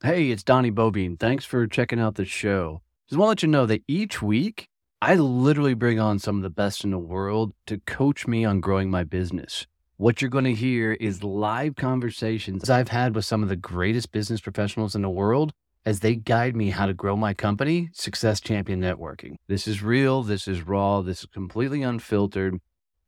Hey, it's Donnie Boivin. Thanks for checking out the show. Just want to let you know that each week, I literally bring on some of the best in the world to coach me on growing my business. What you're going to hear is live conversations I've had with some of the greatest business professionals in the world as they guide me how to grow my company, Success Champion Networking. This is real, this is raw, this is completely unfiltered,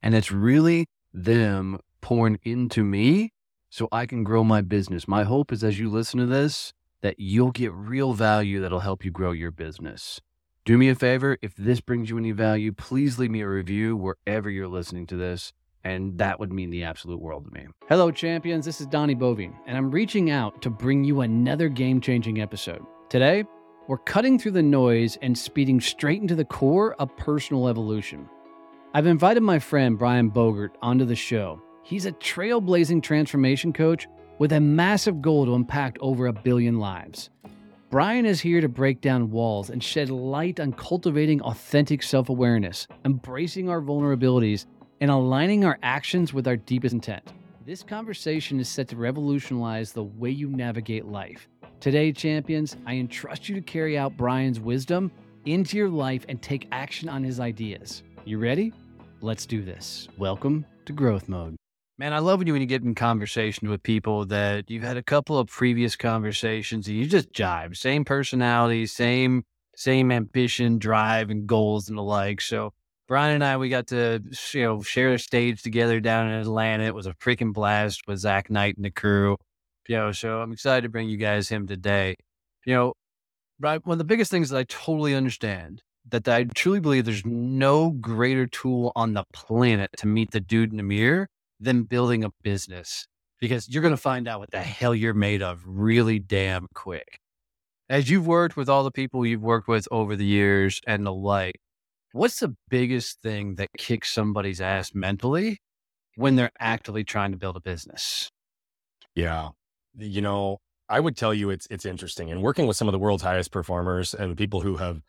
and it's really them pouring into me so I can grow my business. My hope is as you listen to this, that you'll get real value that'll help you grow your business. Do me a favor, if this brings you any value, please leave me a review wherever you're listening to this, and that would mean the absolute world to me. Hello, champions. This is Donnie Boivin, and I'm reaching out to bring you another game changing episode. Today, we're cutting through the noise and speeding straight into the core of personal evolution. I've invited my friend Brian Bogert onto the show. He's a trailblazing transformation coach with a massive goal to impact over a billion lives. Brian is here to break down walls and shed light on cultivating authentic self awareness, embracing our vulnerabilities, and aligning our actions with our deepest intent. This conversation is set to revolutionize the way you navigate life. Today, champions, I entrust you to carry out Brian's wisdom into your life and take action on his ideas. You ready? Let's do this. Welcome to Growth Mode. Man, I love when you when you get in conversation with people that you've had a couple of previous conversations and you just jive. Same personality, same same ambition, drive, and goals and the like. So Brian and I, we got to you know share a stage together down in Atlanta. It was a freaking blast with Zach Knight and the crew. You know, so I'm excited to bring you guys him today. You know, right. One of the biggest things that I totally understand that I truly believe there's no greater tool on the planet to meet the dude in the mirror than building a business because you're going to find out what the hell you're made of really damn quick. As you've worked with all the people you've worked with over the years and the like, what's the biggest thing that kicks somebody's ass mentally when they're actively trying to build a business? Yeah. You know, I would tell you it's it's interesting. And working with some of the world's highest performers and people who have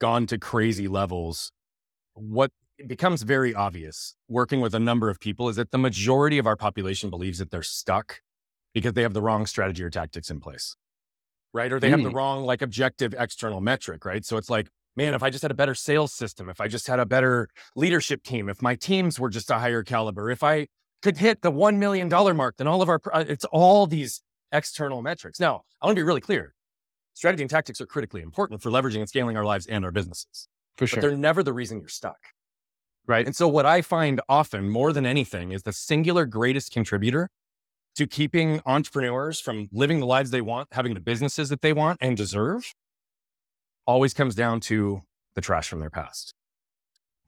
gone to crazy levels, what it becomes very obvious working with a number of people is that the majority of our population believes that they're stuck because they have the wrong strategy or tactics in place. Right. Or they mm. have the mm. wrong, like, objective external metric. Right. So it's like, man, if I just had a better sales system, if I just had a better leadership team, if my teams were just a higher caliber, if I could hit the $1 million mark, then all of our, uh, it's all these external metrics. Now, I want to be really clear. Strategy and tactics are critically important for leveraging and scaling our lives and our businesses. For sure. But they're never the reason you're stuck. Right. And so, what I find often more than anything is the singular greatest contributor to keeping entrepreneurs from living the lives they want, having the businesses that they want and deserve, always comes down to the trash from their past.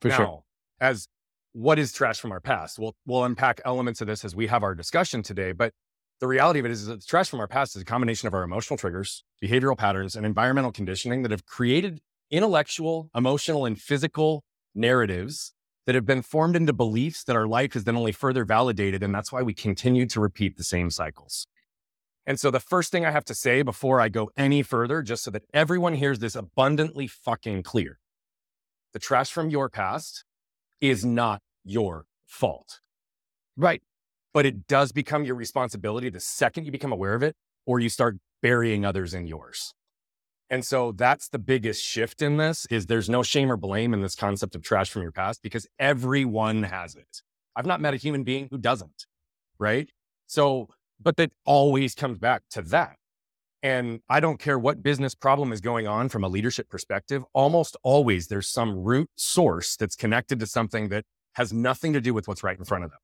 For now, sure. As what is trash from our past? We'll, we'll unpack elements of this as we have our discussion today. But the reality of it is that the trash from our past is a combination of our emotional triggers, behavioral patterns, and environmental conditioning that have created intellectual, emotional, and physical narratives that have been formed into beliefs that our life is then only further validated. And that's why we continue to repeat the same cycles. And so the first thing I have to say before I go any further, just so that everyone hears this abundantly fucking clear the trash from your past is not your fault. Right. But it does become your responsibility the second you become aware of it or you start burying others in yours. And so that's the biggest shift in this is there's no shame or blame in this concept of trash from your past because everyone has it. I've not met a human being who doesn't, right? So, but that always comes back to that. And I don't care what business problem is going on from a leadership perspective, almost always there's some root source that's connected to something that has nothing to do with what's right in front of them.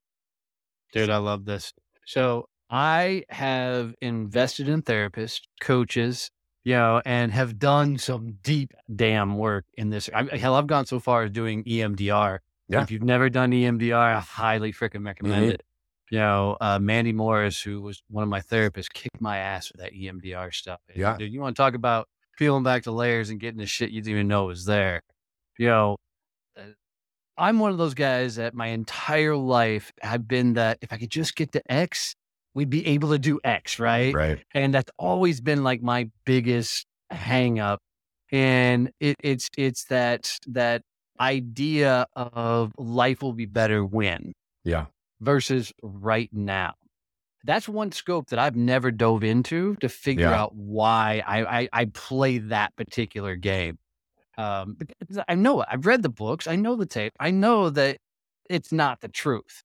Dude, I love this. So I have invested in therapists, coaches, you know, and have done some deep damn work in this. I, hell, I've gone so far as doing EMDR. Yeah. If you've never done EMDR, I highly freaking recommend mm-hmm. it. You know, uh, Mandy Morris, who was one of my therapists, kicked my ass with that EMDR stuff. And, yeah. Dude, you want to talk about peeling back the layers and getting the shit you didn't even know was there. You know, uh, I'm one of those guys that my entire life I've been that if I could just get to X, we'd be able to do X, right? Right. And that's always been like my biggest hang up. And it, it's it's that that idea of life will be better when. Yeah. Versus right now. that's one scope that I've never dove into to figure Yeah. out why I, I I play that particular game. Um, I know it. I've read the books. I know the tape. I know that it's not the truth,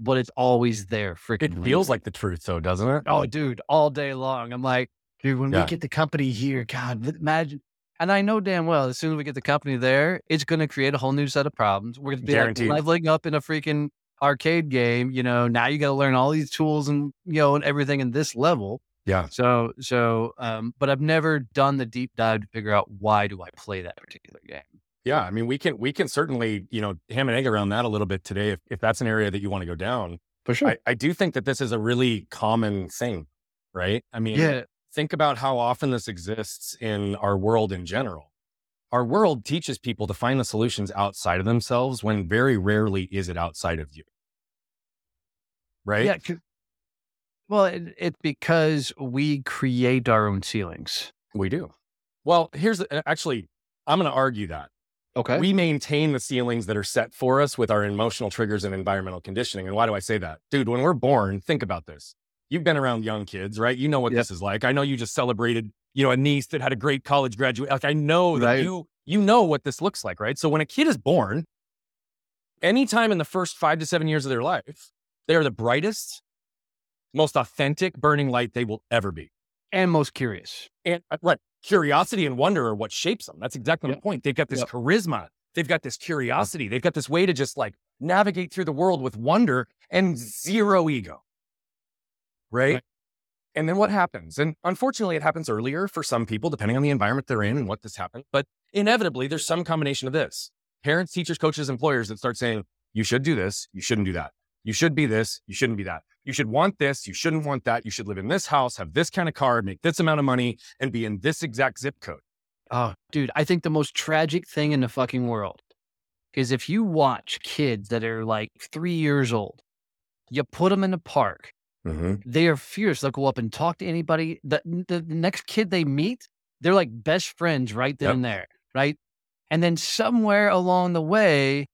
but it's always there. Freaking It feels like the truth, though, doesn't it? oh, dude, all day long. I'm like, dude, when Yeah. we get the company here, God, imagine. And I know damn well, as soon as we get the company there, it's going to create a whole new set of problems. We're going to be like leveling up in a freaking arcade game. You know, now you got to learn all these tools and you know and everything in this level. Yeah. So, so, um, but I've never done the deep dive to figure out why do I play that particular game. Yeah, I mean, we can we can certainly you know ham and egg around that a little bit today if, if that's an area that you want to go down. For sure. I, I do think that this is a really common thing, right? I mean, yeah. think about how often this exists in our world in general. Our world teaches people to find the solutions outside of themselves when very rarely is it outside of you. Right? Yeah. Well, it, it's because we create our own ceilings. We do. Well, here's actually, I'm going to argue that. Okay. We maintain the ceilings that are set for us with our emotional triggers and environmental conditioning. And why do I say that? Dude, when we're born, think about this. You've been around young kids, right? You know what Yep. this is like. I know you just celebrated, you know, a niece that had a great college graduate. Like I know that Right. you you know what this looks like, right? So when a kid is born, anytime in the first 5 to 7 years of their life, they are the brightest, most authentic burning light they will ever be. and most curious. And uh, right, curiosity and wonder are what shapes them. That's exactly Yep. the point. They've got this Yep. charisma. They've got this curiosity. They've got this way to just like navigate through the world with wonder and zero ego. Right? Right. And then what happens? And unfortunately, it happens earlier for some people, depending on the environment they're in and what this happened. But inevitably, there's some combination of this parents, teachers, coaches, employers that start saying, you should do this, you shouldn't do that. You should be this, you shouldn't be that. You should want this, you shouldn't want that. You should live in this house, have this kind of car, make this amount of money, and be in this exact zip code. Oh, dude, I think the most tragic thing in the fucking world is if you watch kids that are like three years old, you put them in a park, mm-hmm. they are fierce. They'll go up and talk to anybody. The, the, the next kid they meet, they're like best friends right then Yep. and there, right? And then somewhere along the way,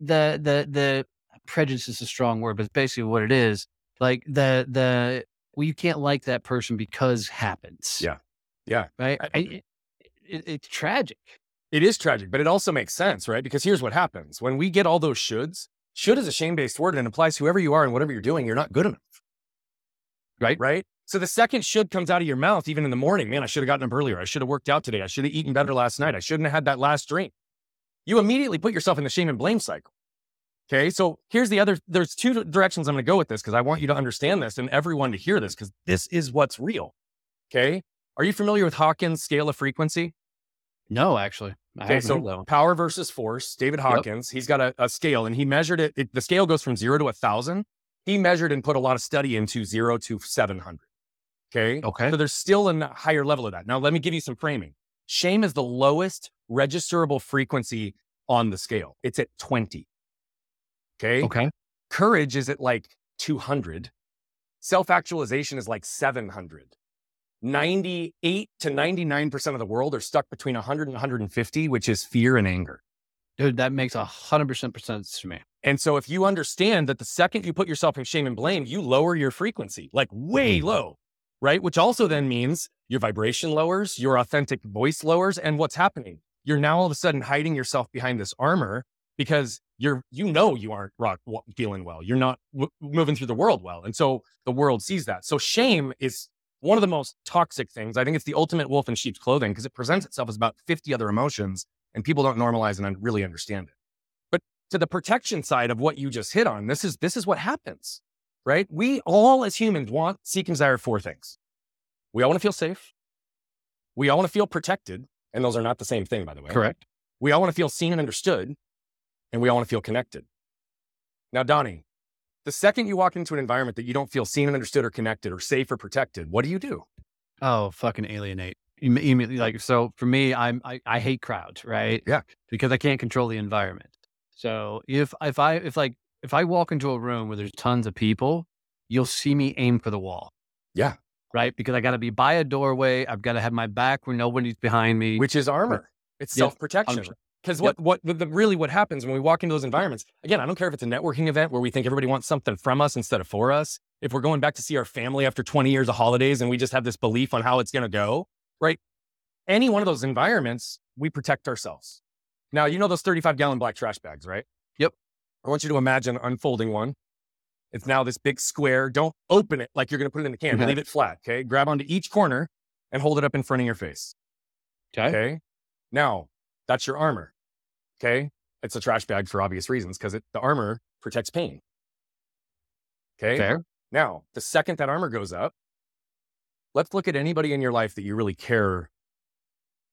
the the the prejudice is a strong word, but it's basically what it is. Like the the well, you can't like that person because happens. Yeah. Yeah. right. I- I, it, it, it's tragic. It is tragic, but it also makes sense, right? Because here's what happens when we get all those shoulds. Should is a shame based word and it applies whoever you are and whatever you're doing, you're not good enough. Right. Right. So the second should comes out of your mouth, even in the morning, man, I should have gotten up earlier. I should have worked out today. I should have eaten better last night. I shouldn't have had that last drink. You immediately put yourself in the shame and blame cycle. Okay. So here's the other, there's two directions I'm going to go with this because I want you to understand this and everyone to hear this because this is what's real. Okay. Are you familiar with Hawkins' scale of frequency? No, actually. I Okay, so heard that one. power versus force. David Hawkins, yep. he's got a, a scale and he measured it, it. The scale goes from zero to a thousand. He measured and put a lot of study into zero to 700. Okay. Okay. So there's still a higher level of that. Now, let me give you some framing. Shame is the lowest registerable frequency on the scale, it's at 20. Okay. Okay. Courage is at like 200. Self actualization is like 700. 98 to 99% of the world are stuck between 100 and 150, which is fear and anger. Dude, that makes a hundred percent sense to me. And so if you understand that the second you put yourself in shame and blame, you lower your frequency like way mm-hmm. low, right? Which also then means your vibration lowers, your authentic voice lowers. And what's happening? You're now all of a sudden hiding yourself behind this armor because you're, you know, you aren't rock, w- feeling well. You're not w- moving through the world well. And so the world sees that. So shame is one of the most toxic things. I think it's the ultimate wolf in sheep's clothing because it presents itself as about 50 other emotions and people don't normalize and really understand it. But to the protection side of what you just hit on, this is this is what happens, right? We all as humans want, seek, and desire four things. We all want to feel safe. We all want to feel protected, and those are not the same thing, by the way. Correct. We all want to feel seen and understood, and we all want to feel connected. Now, Donnie, the second you walk into an environment that you don't feel seen and understood or connected or safe or protected, what do you do? Oh, fucking alienate. Immediately, like so. For me, I'm I, I hate crowds, right? Yeah. Because I can't control the environment. So if if I if like if I walk into a room where there's tons of people, you'll see me aim for the wall. Yeah. Right. Because I got to be by a doorway. I've got to have my back where nobody's behind me. Which is armor. It's Yep, self protection. 100%. Because what, what the, the- really what happens when we walk into those environments, again, I don't care if it's a networking event where we think everybody wants something from us instead of for us. if we're going back to see our family after 20 years of holidays and we just have this belief on how it's going to go, right? Any one of those environments, we protect ourselves. Now, you know those 35 gallon black trash bags, right? Yep. I want you to imagine unfolding one. It's now this big square. Don't open it like you're going to put it in the can. Okay. Leave it flat. Okay. Grab onto each corner and hold it up in front of your face. Okay. Okay. Now that's your armor. Okay. It's a trash bag for obvious reasons because the armor protects pain. Okay. Fair. Now, the second that armor goes up, let's look at anybody in your life that you really care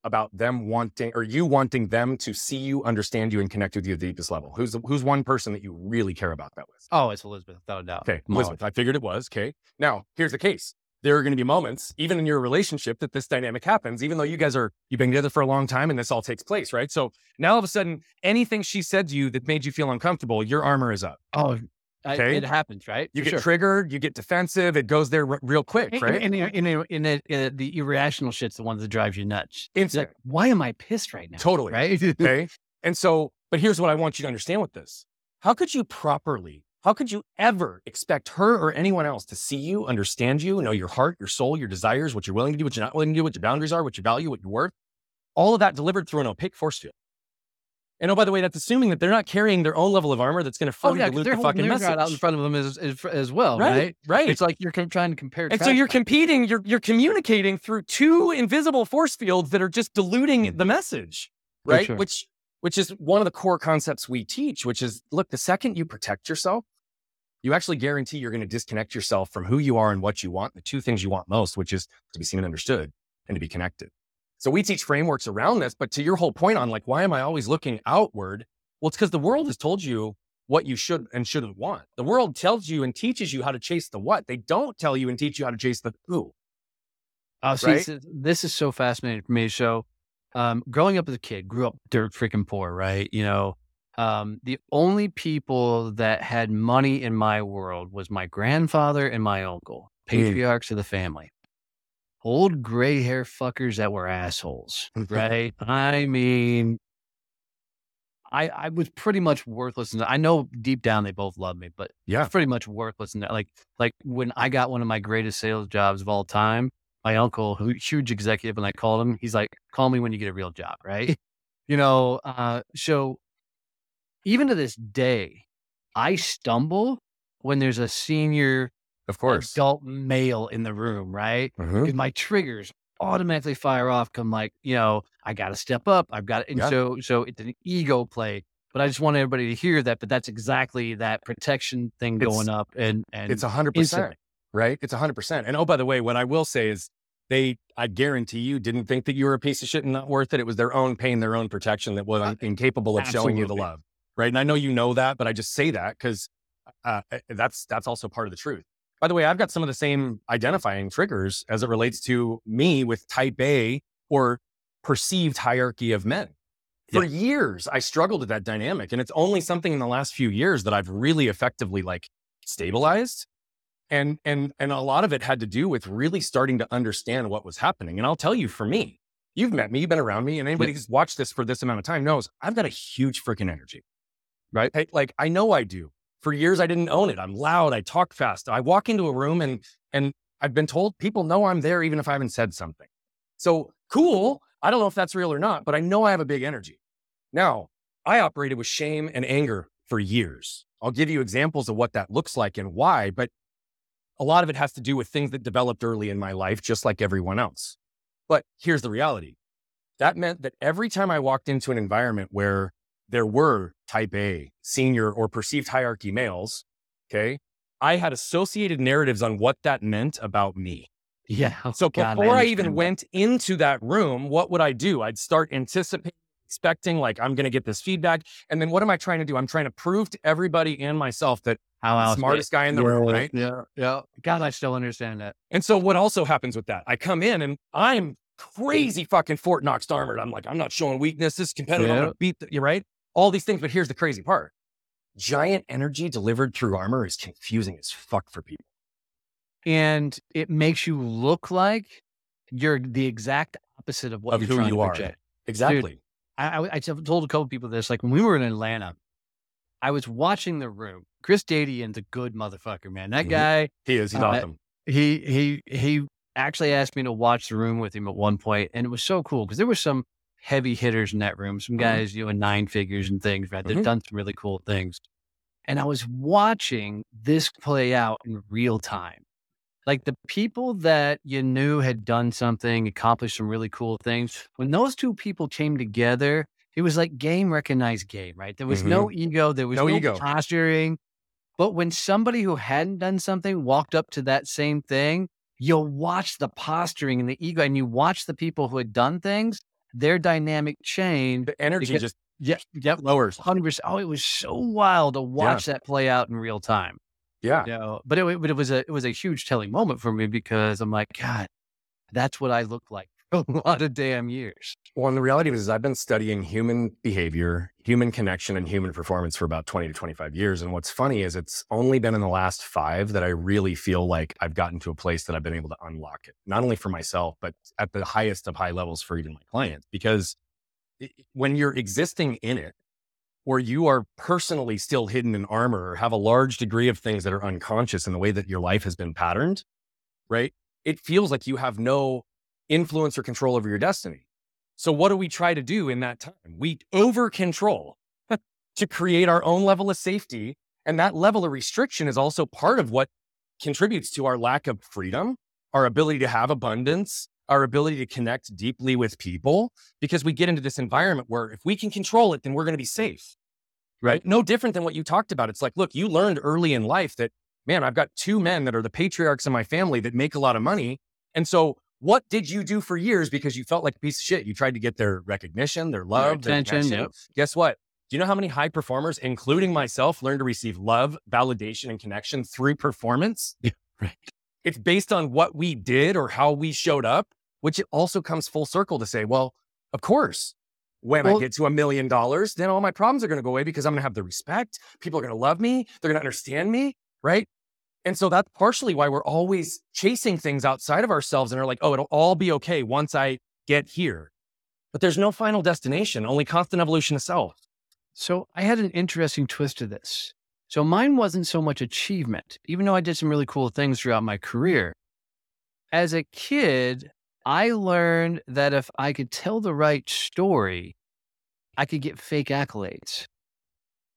about them wanting or you wanting them to see you, understand you, and connect with you at the deepest level. Who's who's one person that you really care about that with? Oh, it's Elizabeth, without a doubt. Okay, Elizabeth. I figured it was. Okay. Now, here's the case. There are going to be moments, even in your relationship, that this dynamic happens, even though you guys are, you've been together for a long time and this all takes place, right? So now all of a sudden, anything she said to you that made you feel uncomfortable, your armor is up. Oh, I, Okay. it happens, right? You For get sure. triggered, you get defensive, it goes there r- real quick, And- right? And, and, and, and, uh, the irrational shit's the one that drives you nuts. It's like, why am I pissed right now? Totally. Right? Okay. And so, but here's what I want you to understand with this. How could you properly, how could you ever expect her or anyone else to see you, understand you, know your heart, your soul, your desires, what you're willing to do, what you're not willing to do, what your boundaries are, what you value, what you're worth? All of that delivered through an opaque force field. And oh, by the way, that's assuming that they're not carrying their own level of armor that's going to oh, further dilute the fucking message. Out in front of them as, as, as well, right? right? Right. It's like you're trying to compare. and so you're competing, you're, you're communicating through two invisible force fields that are just diluting the message, right? sure. Which, which is one of the core concepts we teach, which is look, the second you protect yourself, you actually guarantee you're going to disconnect yourself from who you are and what you want, the two things you want most, which is to be seen and understood and to be connected. So we teach frameworks around this, but to your whole point on like, why am I always looking outward? Well, it's because the world has told you what you should and shouldn't want. The world tells you and teaches you how to chase the what. They don't tell you and teach you how to chase the who. Oh, see, right? this, is so fascinating for me. So, um, growing up as a kid, grew up dirt freaking poor, right? You know, um, the only people that had money in my world was my grandfather and my uncle, patriarchs of the family. Old gray hair fuckers that were assholes, right? I mean, I I was pretty much worthless. And I know deep down they both loved me, but Yeah. pretty much worthless. And like like when I got one of my greatest sales jobs of all time, my uncle, who huge executive, and I called him, he's like, "Call me when you get a real job," right? You know, uh, so even to this day, I stumble when there's a senior Of course. adult male in the room, right? Mhm. My triggers automatically fire off. Come like, you know, I got to step up. I've got, and Yeah. so so it's an ego play. But I just want everybody to hear that. But that's exactly that protection thing It's- going up, and and It's a hundred percent, right? It's a hundred percent. And oh, by the way, what I will say is they, I guarantee you didn't think that you were a piece of shit and not worth it. It was their own pain, their own protection that was Uh, incapable of showing you the love. Right. And I know you know that, but I just say that because uh, uh, that's, that's also part of the truth. By the way, I've got some of the same identifying triggers as it relates to me with type A or perceived hierarchy of men. For years, I struggled with that dynamic. And it's only something in the last few years that I've really effectively like stabilized. And and and a lot of it had to do with really starting to understand what was happening. And I'll tell you, for me, you've met me, you've been around me, and anybody who's watched this for this amount of time knows I've got a huge freaking energy. Right? Like I know I do. For years I didn't own it. I'm loud, I talk fast. I walk into a room and and I've been told people know I'm there even if I haven't said something. So cool. I don't know if that's real or not, but I know I have a big energy. Now, I operated with shame and anger for years. I'll give you examples of what that looks like and why, but a lot of it has to do with things that developed early in my life, just like everyone else. But here's the reality that meant that every time I walked into an environment where there were type A, senior, or perceived hierarchy males, okay, I had associated narratives on what that meant about me. yeah. oh So God, before I, understand even went into that room, what would I do? I'd start anticipating, expecting, like, I'm going to get this feedback. And then what am I trying to do? I'm trying to prove to everybody and myself that how I'm the smartest guy in the world, right? Yeah, yeah. God, I still understand that. And so what also happens with that? I come in and I'm crazy fucking Fort Knox armored. I'm like, I'm not showing weakness. This is competitive. I'm gonna beat you right? All these things. But here's the crazy part. Giant energy delivered through armor is confusing as fuck for people. and it makes you look like you're the exact opposite of what Of you're who trying you to are. project. Exactly. I, I, I told a couple people this, like when we were in Atlanta, I was watching the room. Chris Dadian's a good motherfucker, man. That guy, He is. He's Uh, awesome. he he he actually asked me to watch the room with him at one point, and it was so cool because there was some heavy hitters in that room, some Mhm. guys doing nine figures and things, right? They've Mhm. done some really cool things. And I was watching this play out in real time. Like the people that you knew had done something, accomplished some really cool things, when those two people came together, it was like game recognized game, right? There was no ego, there was No no, ego. posturing. But when somebody who hadn't done something walked up to that same thing, you'll watch the posturing and the ego, and you watch the people who had done things, their dynamic change. The energy Because- just Yep, yep, lowers. hundred percent. Oh, it was so wild to watch that play out in real time. Yeah. You know, but it, but it was a it was a huge telling moment for me because I'm like, God, that's what I looked like a lot of damn years. Well, and the reality is, I've been studying human behavior, human connection, and human performance for about 20 to 25 years. And what's funny is it's only been in the last five that I really feel like I've gotten to a place that I've been able to unlock it, not only for myself, but at the highest of high levels for even my clients. Because when you're existing in it, or you are personally still hidden in armor or have a large degree of things that are unconscious in the way that your life has been patterned, right? It feels like you have no influence or control over your destiny. So what do we try to do in that time? We over control to create our own level of safety. And that level of restriction is also part of what contributes to our lack of freedom, our ability to have abundance, our ability to connect deeply with people, because we get into this environment where if we can control it, then we're going to be safe. Right. No different than what you talked about. It's like, look, you learned early in life that, man, I've got two men that are the patriarchs in my family that make a lot of money. And so what did you do for years because you felt like a piece of shit? You tried to get their recognition, their love, their attention, connection. yep. Guess what? Do you know how many high performers, including myself, learn to receive love, validation, and connection through performance? right. It's based on what we did or how we showed up, which it also comes full circle to say, well, of course, when I get to a million dollars, then all my problems are going to go away because I'm going to have the respect. People are going to love me. They're going to understand me. Right. And so that's partially why we're always chasing things outside of ourselves and are like, oh, it'll all be okay once I get here. But there's no final destination, only constant evolution of self. So I had an interesting twist to this. So mine wasn't so much achievement, even though I did some really cool things throughout my career. As a kid, I learned that if I could tell the right story, I could get fake accolades.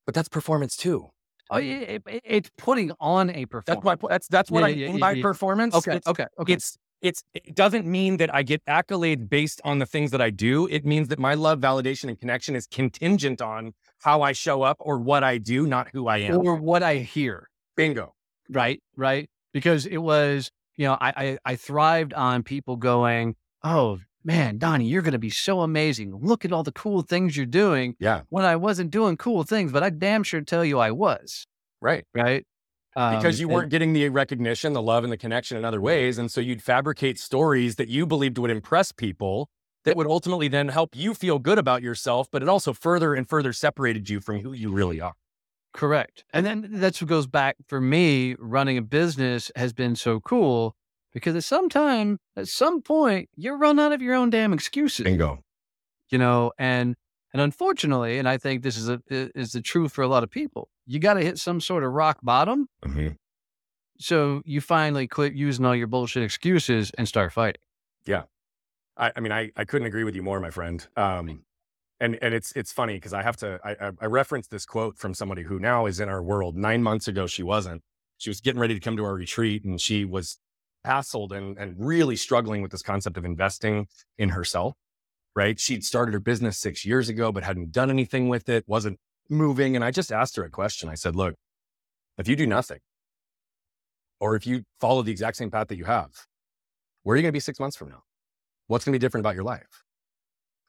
But that's performance too. Oh, yeah, it, it- it's putting on a performance. That's my point. That's that's what Yeah, I yeah, mean yeah, by performance. Okay, It's, okay, okay. it's it's it doesn't mean that I get accolades based on the things that I do. It means that my love, validation, and connection is contingent on how I show up or what I do, not who I am. or what I hear. Bingo. right right because it was you know I, I i thrived on people going oh man donnie you're going to be so amazing look at all the cool things you're doing Yeah. when i wasn't doing cool things but i damn sure tell you i was Right. right Because Um, you weren't getting the recognition, the love, and the connection in other ways. And so you'd fabricate stories that you believed would impress people that would ultimately then help you feel good about yourself, but it also further and further separated you from who you really are. correct and then that's what goes back for me running a business has been so cool because at some time at some point you run out of your own damn excuses Bingo. you know and and unfortunately and i think this is a is the truth for a lot of people you got to hit some sort of rock bottom Mhm. so you finally quit using all your bullshit excuses and start fighting I, I mean, I, I couldn't agree with you more, my friend. Um, and and it's it's funny because I have to I, I I referenced this quote from somebody who now is in our world. Nine months ago, she wasn't. She was getting ready to come to our retreat, and she was hassled and and really struggling with this concept of investing in herself. Right? She'd started her business six years ago, but hadn't done anything with it. wasn't moving. And I just asked her a question. I said, "Look, if you do nothing, or if you follow the exact same path that you have, where are you going to be six months from now?" what's going to be different about your life?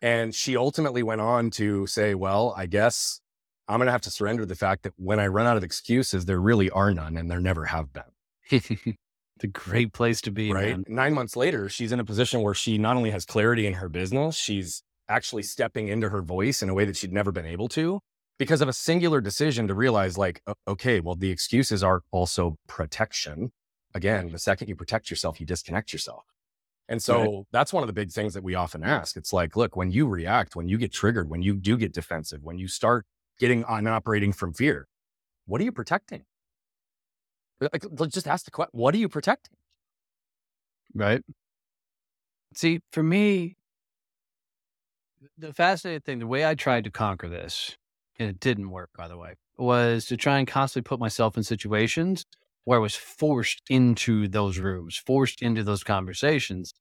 And she ultimately went on to say, well, I guess I'm going to have to surrender the fact that when I run out of excuses, there really are none and there never have been. it's a great place to be right. man. Nine months later, she's in a position where she not only has clarity in her business, she's actually stepping into her voice in a way that she'd never been able to because of a singular decision to realize, like, okay, well, the excuses are also protection. Again, the second you protect yourself, you disconnect yourself. And so Right. that's one of the big things that we often ask. It's like, look, when you react, when you get triggered, when you do get defensive, when you start getting on operating from fear. What are you protecting? Like, just ask the question: What are you protecting? Right. See, for me, the fascinating thing, the way I tried to conquer this, and it didn't work, by the way, was to try and constantly put myself in situations where I was forced into those rooms, forced into those conversations.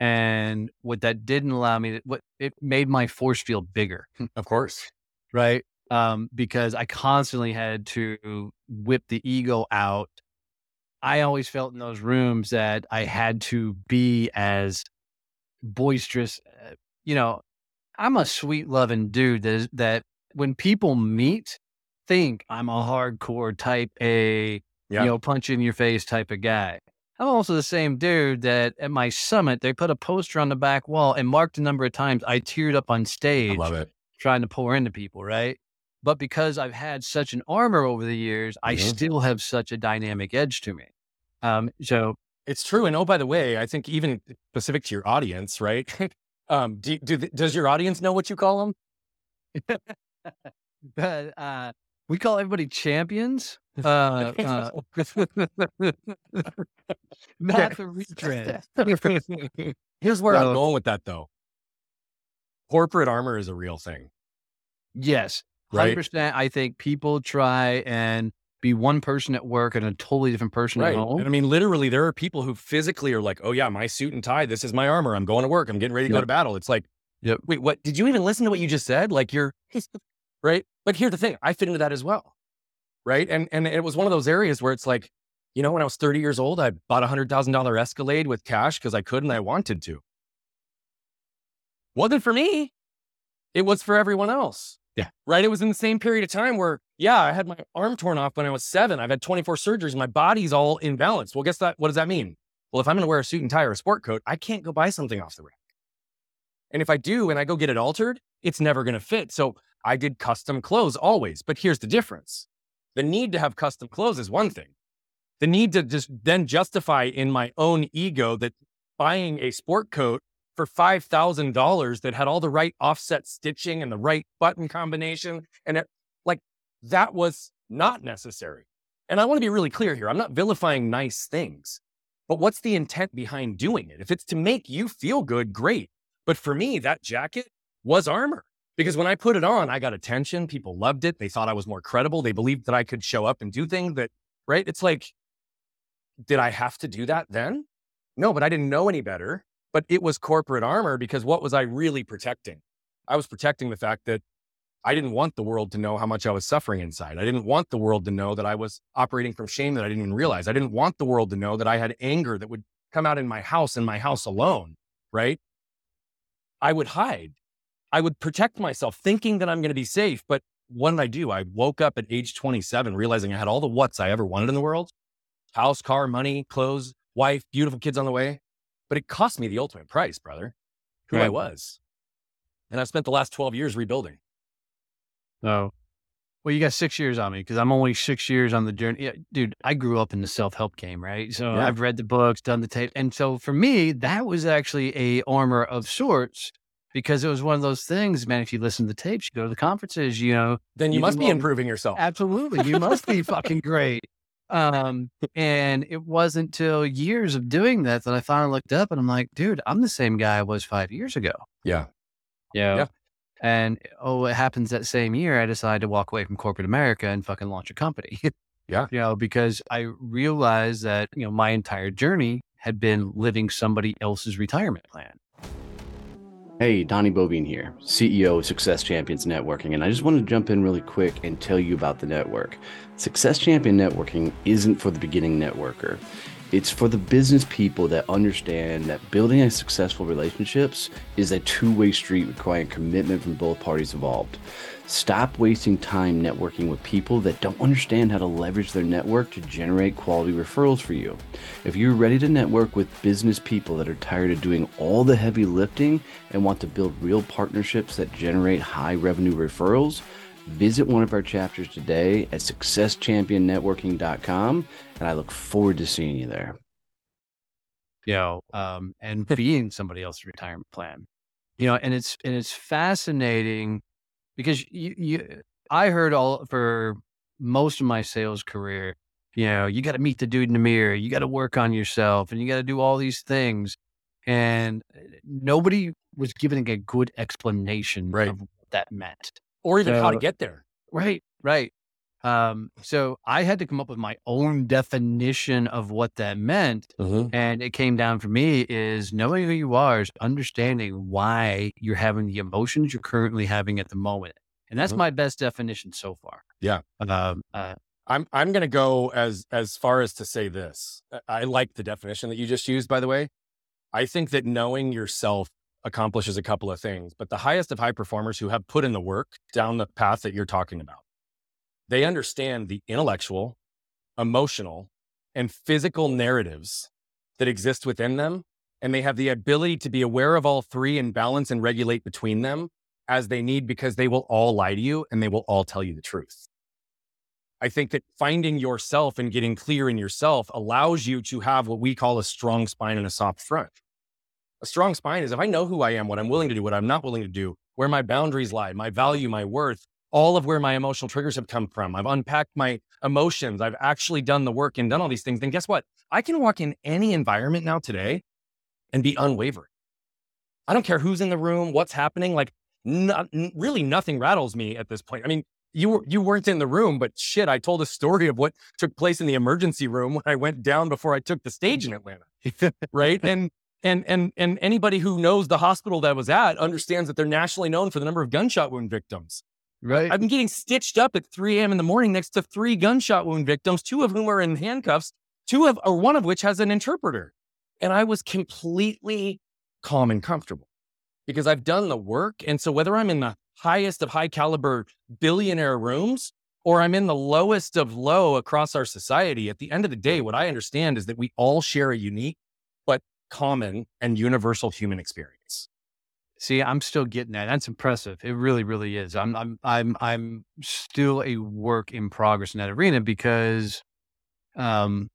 And what that didn't allow me to, what it made my force feel bigger. Of course. right. Um, because I constantly had to whip the ego out. I always felt in those rooms that I had to be as boisterous. Uh, you know, I'm a sweet loving dude that is, that when people meet, think I'm a hardcore type A, Yeah. you know, punch in your face type of guy. I'm also the same dude that at my summit, they put a poster on the back wall and marked the number of times I teared up on stage. I love it. trying to pour into people, right? But because I've had such an armor over the years, I Mhm. still have such a dynamic edge to me. Um, so It's true. And oh, by the way, I think even specific to your audience, right? um, do, do does your audience know what you call them? but uh, we call everybody champions. Uh, uh, not the retread. Here's where I'm going with that, though. Corporate armor is a real thing. yes, Right. hundred percent. I think people try and be one person at work and a totally different person at home. And I mean, literally, there are people who physically are like, oh, yeah, my suit and tie, this is my armor. I'm going to work. I'm getting ready to go to battle. It's like, Yep. wait, what? Did you even listen to what you just said? Like, you're right. But here's the thing I fit into that as well. Right. And, and it was one of those areas where it's like, you know, when I was 30 years old, I bought a $100,000 Escalade with cash because I could and I wanted to. Wasn't for me. It was for everyone else. Yeah. Right. It was in the same period of time where, yeah, I had my arm torn off when I was seven. I've had 24 surgeries. My body's all imbalanced. Well, guess that. What does that mean? Well, if I'm going to wear a suit and tie or a sport coat, I can't go buy something off the rack. And if I do and I go get it altered, it's never going to fit. So I did custom clothes always. But here's the difference the need to have custom clothes is one thing. The need to just then justify in my own ego that buying a sport coat for $5,000 that had all the right offset stitching and the right button combination. And it, like that was not necessary. And I want to be really clear here. I'm not vilifying nice things, but what's the intent behind doing it? If it's to make you feel good, great. But for me, that jacket was armor because when I put it on, I got attention. People loved it. They thought I was more credible. They believed that I could show up and do things that, right? It's like, did I have to do that then? No, but I didn't know any better. But it was corporate armor because what was I really protecting? I was protecting the fact that I didn't want the world to know how much I was suffering inside. I didn't want the world to know that I was operating from shame that I didn't even realize. I didn't want the world to know that I had anger that would come out in my house and my house alone, right? I would hide. I would protect myself thinking that I'm going to be safe. But what did I do? I woke up at age 27 realizing I had all the what's I ever wanted in the world house, car, money, clothes, wife, beautiful kids on the way. But it cost me the ultimate price, brother, who I was. And I've spent the last 12 years rebuilding. So, well, you got six years on me because I'm only six years on the journey. Yeah, dude, I grew up in the self help game, right? So Yeah. I've read the books, done the tape. And so for me, that was actually a armor of sorts because it was one of those things, man. If you listen to the tapes, you go to the conferences, you know, Then you You must be improving yourself. absolutely, you must be fucking great. Um, and it wasn't till years of doing that that I finally looked up and I'm like, dude, I'm the same guy I was five years ago. Yeah. Yeah. Yeah. And oh, it happens that same year, I decided to walk away from corporate America and fucking launch a company. Yeah. You know, because I realized that, you know, my entire journey had been living somebody else's retirement plan. Hey, Donnie Boivin here, CEO of Success Champions Networking, and I just wanted to jump in really quick and tell you about the network. Success Champion Networking isn't for the beginning networker. It's for the business people that understand that building a successful relationships is a two-way street requiring commitment from both parties involved. Stop wasting time networking with people that don't understand how to leverage their network to generate quality referrals for you. If you're ready to network with business people that are tired of doing all the heavy lifting and want to build real partnerships that generate high revenue referrals, visit one of our chapters today at successchampionnetworking.com and I look forward to seeing you there. you know, um, and being somebody else's retirement plan, you know, and it's and it's fascinating because you you I heard all for most of my sales career, you know, you got to meet the dude in the mirror, you got to work on yourself, and you got to do all these things. And uh, nobody was giving a good explanation Right. of what that meant. Or even how to get there. Right, right. Um, so I had to come up with my own definition of what that meant. And it came down for me is knowing who you are is understanding why you're having the emotions you're currently having at the moment. And that's Mhm. my best definition so far. Yeah. Um, uh, I'm I'm going to go as as far as to say this. I- I like the definition that you just used. By the way, I think that knowing yourself accomplishes a couple of things. But the highest of high performers who have put in the work down the path that you're talking about, they understand the intellectual, emotional, and physical narratives that exist within them, and they have the ability to be aware of all three and balance and regulate between them as they need because they will all lie to you and they will all tell you the truth. I think that finding yourself and getting clear in yourself allows you to have what we call a strong spine and a soft front. A strong spine is if I know who I am, what I'm willing to do, what I'm not willing to do, where my boundaries lie, my value, my worth, all of where my emotional triggers have come from. I've unpacked my emotions. I've actually done the work and done all these things. Then guess what? I can walk in any environment now today and be unwavering. I don't care who's in the room, what's happening. Like, really, nothing rattles me at this point. I mean, you you weren't in the room, but shit, I told a story of what took place in the emergency room when I went down before I took the stage in Atlanta, right? And and and and anybody who knows the hospital that I was at understands that they're nationally known for the number of gunshot wound victims. Right. I've been getting stitched up at 3 a.m. in the morning next to three gunshot wound victims, two of whom are in handcuffs, two of or one of which has an interpreter. And I was completely calm and comfortable because I've done the work. And so whether I'm in the highest of high caliber billionaire rooms or I'm in the lowest of low across our society, at the end of the day, what I understand is that we all share a unique but common and universal human experience. See, I'm still getting that. That's impressive. It really, really is. I'm, I'm, I'm, I'm still a work in progress in that arena because, um,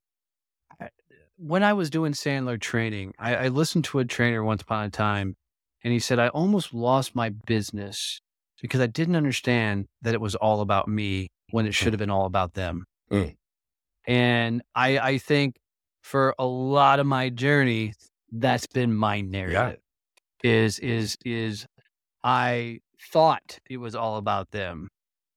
when I was doing Sandler training, I, I listened to a trainer once upon a time, and he said I almost lost my business because I didn't understand that it was all about me when it should have been all about them. Mm. And I, I think for a lot of my journey, that's been my narrative is is is I thought it was all about them,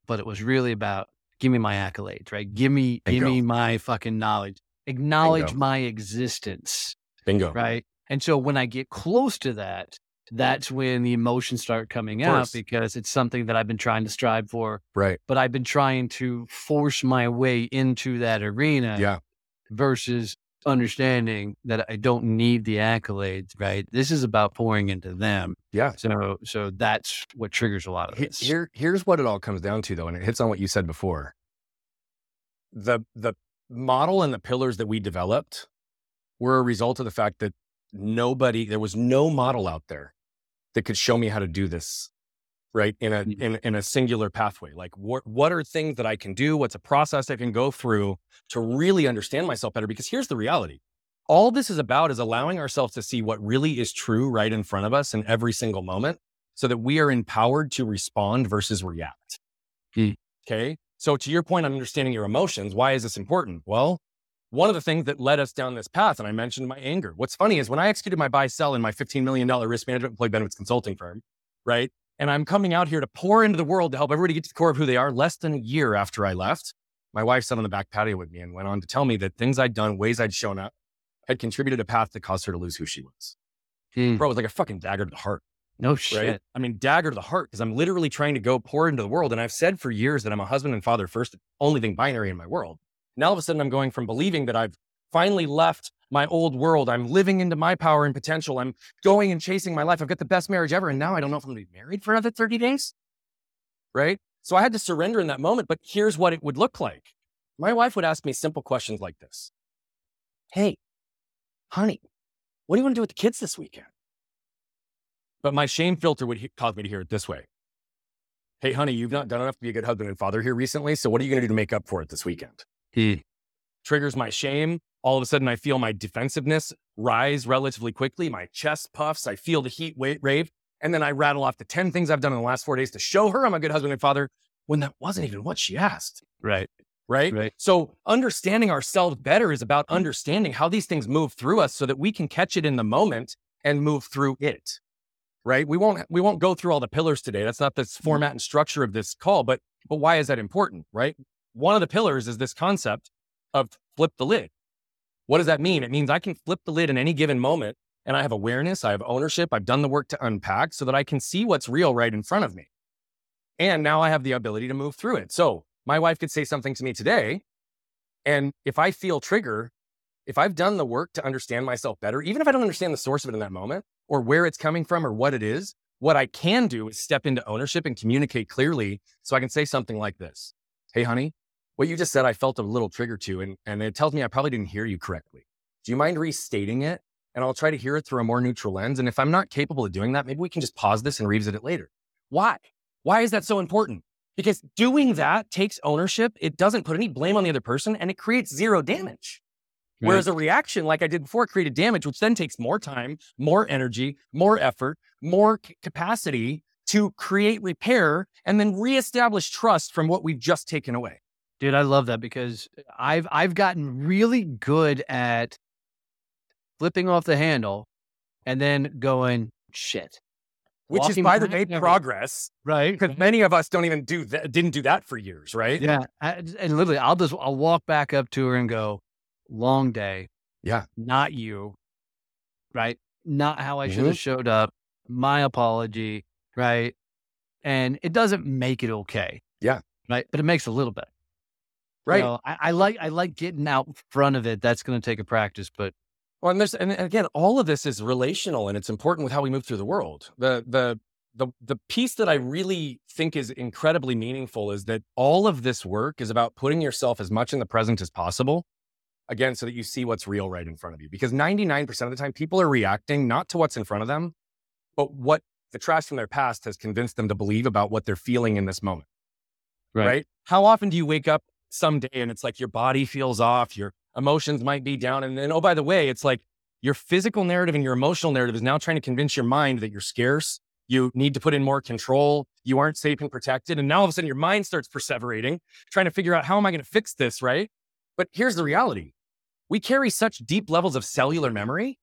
but it was really about give me my accolades, right? Give me give me my fucking knowledge. Acknowledge Bingo. my existence, Bingo. right? And so when I get close to that, that's when the emotions start coming out because it's something that I've been trying to strive for, Right. but I've been trying to force my way into that arena Yeah. versus understanding that I don't need the accolades, right? This is about pouring into them. Yeah. So so that's what triggers a lot of this. Here, here's what it all comes down to, though, and it hits on what you said before. The the model and the pillars that we developed were a result of the fact that nobody, there was no model out there that could show me how to do this, right? In a Mm. in in a singular pathway. Like, what what are things that I can do? What's a process I can go through to really understand myself better? Because here's the reality. All this is about is allowing ourselves to see what really is true right in front of us in every single moment so that we are empowered to respond versus react. Hmm. Okay. So, to your point on understanding your emotions, why is this important? Well, one of the things that led us down this path, and I mentioned my anger. What's funny is when I executed my buy sell in my $15 million risk management employee benefits consulting firm, right? And I'm coming out here to pour into the world to help everybody get to the core of who they are less than a year after I left. My wife sat on the back patio with me and went on to tell me that things I'd done, ways I'd shown up, had contributed a path that caused her to lose who she was. Hmm. Bro, it was like a fucking dagger to the heart No shit. right? I mean, dagger to the heart because I'm literally trying to go pour into the world. And I've said for years that I'm a husband and father first, only thing binary in my world. Now all of a sudden I'm going from believing that I've finally left my old world. I'm living into my power and potential. I'm going and chasing my life. I've got the best marriage ever. And now I don't know if I'm going to be married for another 30 days. Right. So I had to surrender in that moment. But here's what it would look like. My wife would ask me simple questions like this Hey, honey, what do you want to do with the kids this weekend? But my shame filter would he- cause me to hear it this way. Hey, honey, you've not done enough to be a good husband and father here recently. So what are you going to do to make up for it this weekend? Hmm. Triggers my shame. All of a sudden, I feel my defensiveness rise relatively quickly. My chest puffs. I feel the heat wa- rave. And then I rattle off the 10 things I've done in the last four days to show her I'm a good husband and father. when that wasn't even what she asked. Right. Right. Right. So understanding ourselves better is about understanding how these things move through us so that we can catch it in the moment and move through it. Right. We won't we won't go through all the pillars today. That's not the mm-hmm. format and structure of this call, but but why is that important? Right. One of the pillars is this concept of flip the lid. What does that mean? It means I can flip the lid in any given moment and I have awareness, I have ownership, I've done the work to unpack so that I can see what's real right in front of me. And now I have the ability to move through it. So my wife could say something to me today. And if I feel trigger, if I've done the work to understand myself better, even if I don't understand the source of it in that moment or where it's coming from or what it is, what I can do is step into ownership and communicate clearly so I can say something like this Hey, honey, what you just said, I felt a little trigger to, and, and it tells me I probably didn't hear you correctly. Do you mind restating it? And I'll try to hear it through a more neutral lens. And if I'm not capable of doing that, maybe we can just pause this and revisit it later. Why? Why is that so important? Because doing that takes ownership. It doesn't put any blame on the other person and it creates zero damage. Right. Whereas a reaction, like I did before, created damage, which then takes more time, more energy, more effort, more c- capacity to create repair and then reestablish trust from what we've just taken away. Dude, I love that because I've I've gotten really good at flipping off the handle and then going shit. Which is, by the way, progress, right? Because many of us don't even do that, didn't do that for years, right? Yeah, I, and literally, I'll just I'll walk back up to her and go, "Long day, yeah, not you, right? Not how I mm-hmm. should have showed up. My apology, right? And it doesn't make it okay, yeah, right? But it makes a little bit, right? You know, I, I like I like getting out front of it. That's going to take a practice, but well, and there's and again, all of this is relational and it's important with how we move through the world. The the the the piece that I really think is incredibly meaningful is that all of this work is about putting yourself as much in the present as possible. Again, so that you see what's real right in front of you. Because 99% of the time, people are reacting not to what's in front of them, but what the trash from their past has convinced them to believe about what they're feeling in this moment. Right. right? How often do you wake up someday and it's like your body feels off, your emotions might be down. And then, oh, by the way, it's like your physical narrative and your emotional narrative is now trying to convince your mind that you're scarce. You need to put in more control. You aren't safe and protected. And now all of a sudden your mind starts perseverating, trying to figure out how am I going to fix this, right? But here's the reality we carry such deep levels of cellular memory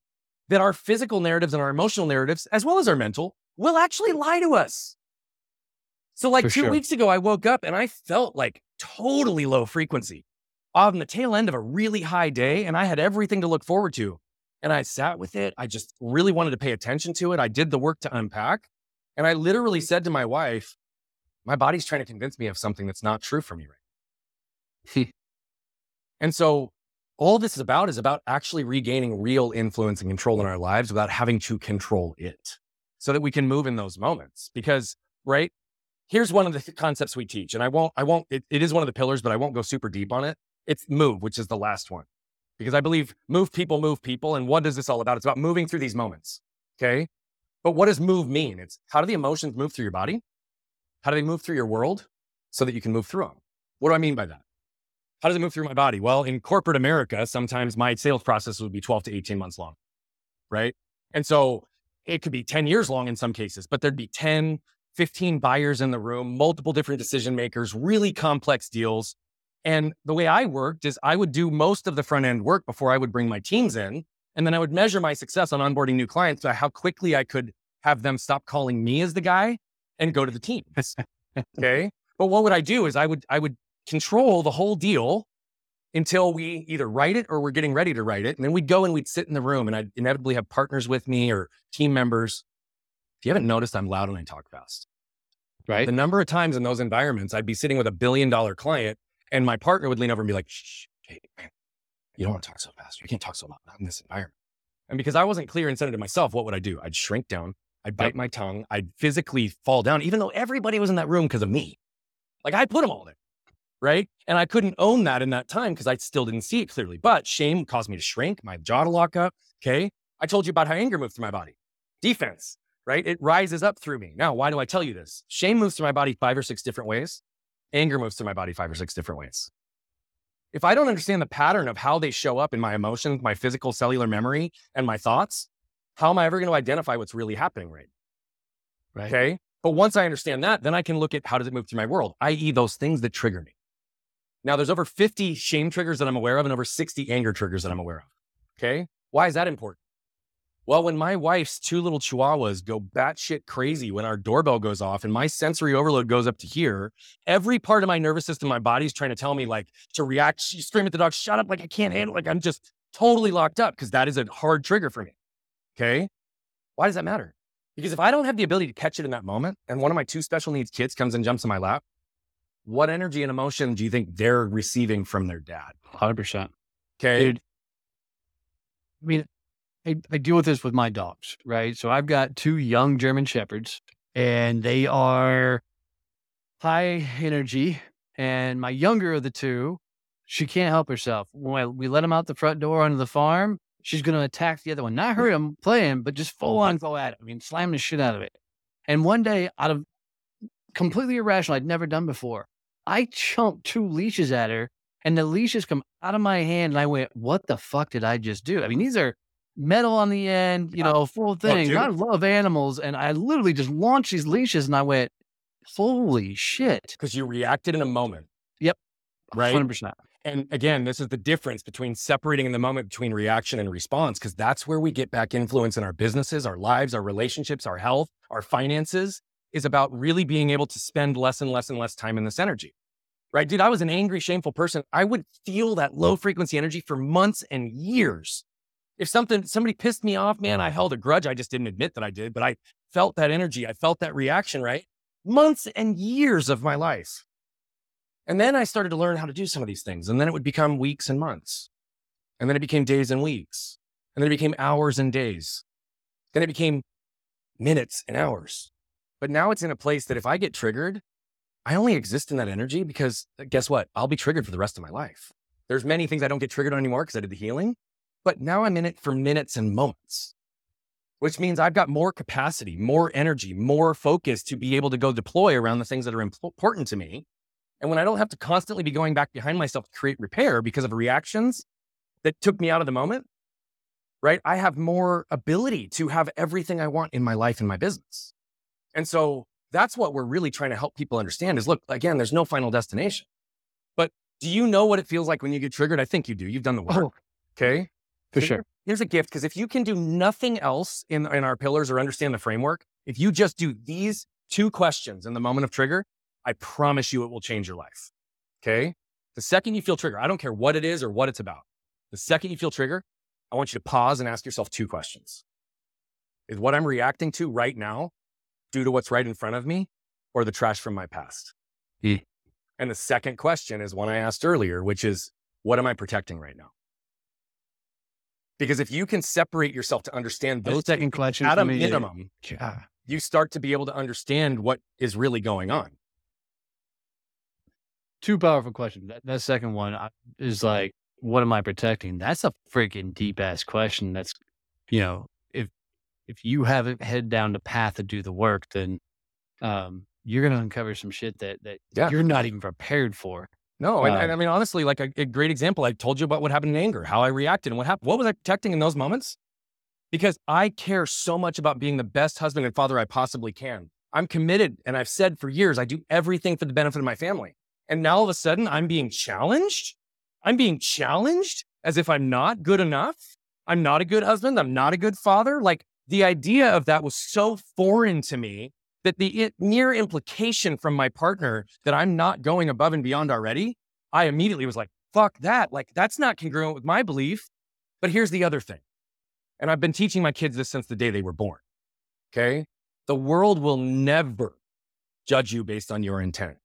that our physical narratives and our emotional narratives, as well as our mental, will actually lie to us. So, like For two sure. weeks ago, I woke up and I felt like totally low frequency on the tail end of a really high day and I had everything to look forward to. And I sat with it. I just really wanted to pay attention to it. I did the work to unpack. And I literally said to my wife, my body's trying to convince me of something that's not true for me right and so all this is about is about actually regaining real influence and control in our lives without having to control it so that we can move in those moments. Because, right? Here's one of the concepts we teach. And I won't, I won't, it, it is one of the pillars, but I won't go super deep on it. It's move, which is the last one. Because I believe move people, move people. And what is this all about? It's about moving through these moments. Okay. But what does move mean? It's how do the emotions move through your body? How do they move through your world so that you can move through them? What do I mean by that? How does it move through my body? Well, in corporate America, sometimes my sales process would be 12 to 18 months long. Right. And so it could be 10 years long in some cases, but there'd be 10, 15 buyers in the room, multiple different decision makers, really complex deals. And the way I worked is I would do most of the front end work before I would bring my teams in. And then I would measure my success on onboarding new clients by how quickly I could have them stop calling me as the guy and go to the team. okay. But what would I do is I would I would control the whole deal until we either write it or we're getting ready to write it. And then we'd go and we'd sit in the room and I'd inevitably have partners with me or team members. If you haven't noticed, I'm loud and I talk fast. Right. The number of times in those environments, I'd be sitting with a billion dollar client and my partner would lean over and be like, shh, hey, man, you don't want to talk so fast. You can't talk so loud in this environment. And because I wasn't clear and said it to myself, what would I do? I'd shrink down. I'd bite yep. my tongue. I'd physically fall down, even though everybody was in that room because of me. Like I put them all there. Right. And I couldn't own that in that time because I still didn't see it clearly. But shame caused me to shrink, my jaw to lock up. Okay. I told you about how anger moves through my body. Defense, right? It rises up through me. Now, why do I tell you this? Shame moves through my body five or six different ways anger moves through my body five or six different ways. If I don't understand the pattern of how they show up in my emotions, my physical cellular memory, and my thoughts, how am I ever going to identify what's really happening right? Right. Okay. But once I understand that, then I can look at how does it move through my world, i.e., those things that trigger me. Now, there's over 50 shame triggers that I'm aware of and over 60 anger triggers that I'm aware of. Okay. Why is that important? Well, when my wife's two little chihuahuas go batshit crazy when our doorbell goes off and my sensory overload goes up to here, every part of my nervous system, my body's trying to tell me like to react. She scream at the dog, shut up, like I can't handle. Like I'm just totally locked up because that is a hard trigger for me. Okay. Why does that matter? Because if I don't have the ability to catch it in that moment, and one of my two special needs kids comes and jumps in my lap, what energy and emotion do you think they're receiving from their dad? 100%. Okay. Dude, I mean, I, I deal with this with my dogs, right? So I've got two young German Shepherds and they are high energy. And my younger of the two, she can't help herself. When we let them out the front door onto the farm, she's going to attack the other one. Not hurt him playing, but just full on go at it. I mean, slam the shit out of it. And one day, out of completely irrational, I'd never done before, I chunked two leashes at her and the leashes come out of my hand. And I went, what the fuck did I just do? I mean, these are metal on the end, you uh, know, full oh, thing. I love animals. And I literally just launched these leashes and I went, holy shit. Because you reacted in a moment. Yep. Right. 100%. And again, this is the difference between separating in the moment between reaction and response, because that's where we get back influence in our businesses, our lives, our relationships, our health, our finances, is about really being able to spend less and less and less time in this energy. Right. Dude, I was an angry, shameful person. I would feel that low frequency energy for months and years. If something, somebody pissed me off, man, I held a grudge. I just didn't admit that I did, but I felt that energy. I felt that reaction, right? Months and years of my life. And then I started to learn how to do some of these things. And then it would become weeks and months. And then it became days and weeks. And then it became hours and days. Then it became minutes and hours. But now it's in a place that if I get triggered, I only exist in that energy because uh, guess what? I'll be triggered for the rest of my life. There's many things I don't get triggered on anymore because I did the healing, but now I'm in it for minutes and moments, which means I've got more capacity, more energy, more focus to be able to go deploy around the things that are important to me and when I don't have to constantly be going back behind myself to create repair because of reactions that took me out of the moment, right? I have more ability to have everything I want in my life and my business. And so that's what we're really trying to help people understand is look, again, there's no final destination. But do you know what it feels like when you get triggered? I think you do. You've done the work. Oh, okay. For sure. Here's a gift because if you can do nothing else in, in our pillars or understand the framework, if you just do these two questions in the moment of trigger, I promise you it will change your life. Okay. The second you feel trigger, I don't care what it is or what it's about. The second you feel trigger, I want you to pause and ask yourself two questions. Is what I'm reacting to right now due to what's right in front of me or the trash from my past? Mm. And the second question is one I asked earlier, which is what am I protecting right now? Because if you can separate yourself to understand those second question at a minimum, yeah. you start to be able to understand what is really going on two powerful questions. That, that second one is like, what am I protecting? That's a freaking deep ass question. That's, you know, if if you haven't head down the path to do the work, then um, you're going to uncover some shit that that yeah. you're not even prepared for. No, and, and I mean honestly, like a, a, great example. I told you about what happened in anger, how I reacted, and what happened. What was I protecting in those moments? Because I care so much about being the best husband and father I possibly can. I'm committed, and I've said for years, I do everything for the benefit of my family. And now all of a sudden I'm being challenged. I'm being challenged as if I'm not good enough. I'm not a good husband. I'm not a good father. Like the idea of that was so foreign to me that the mere implication from my partner that I'm not going above and beyond already, I immediately was like, fuck that. Like that's not congruent with my belief. But here's the other thing. And I've been teaching my kids this since the day they were born. Okay. The world will never judge you based on your intent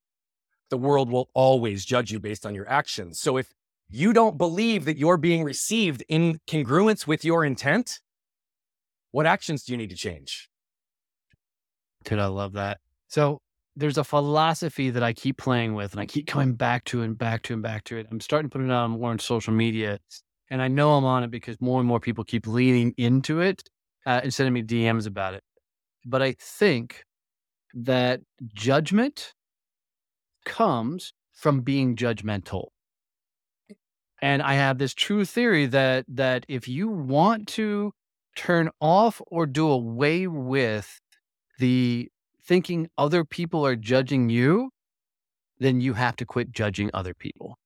the world will always judge you based on your actions. So if you don't believe that you're being received in congruence with your intent, what actions do you need to change? Dude, I love that. So there's a philosophy that I keep playing with and I keep coming back to and back to and back to it. I'm starting to put it on more on social media. And I know I'm on it because more and more people keep leaning into it uh, and sending me DMs about it. But I think that judgment comes from being judgmental. And I have this true theory that that if you want to turn off or do away with the thinking other people are judging you, then you have to quit judging other people.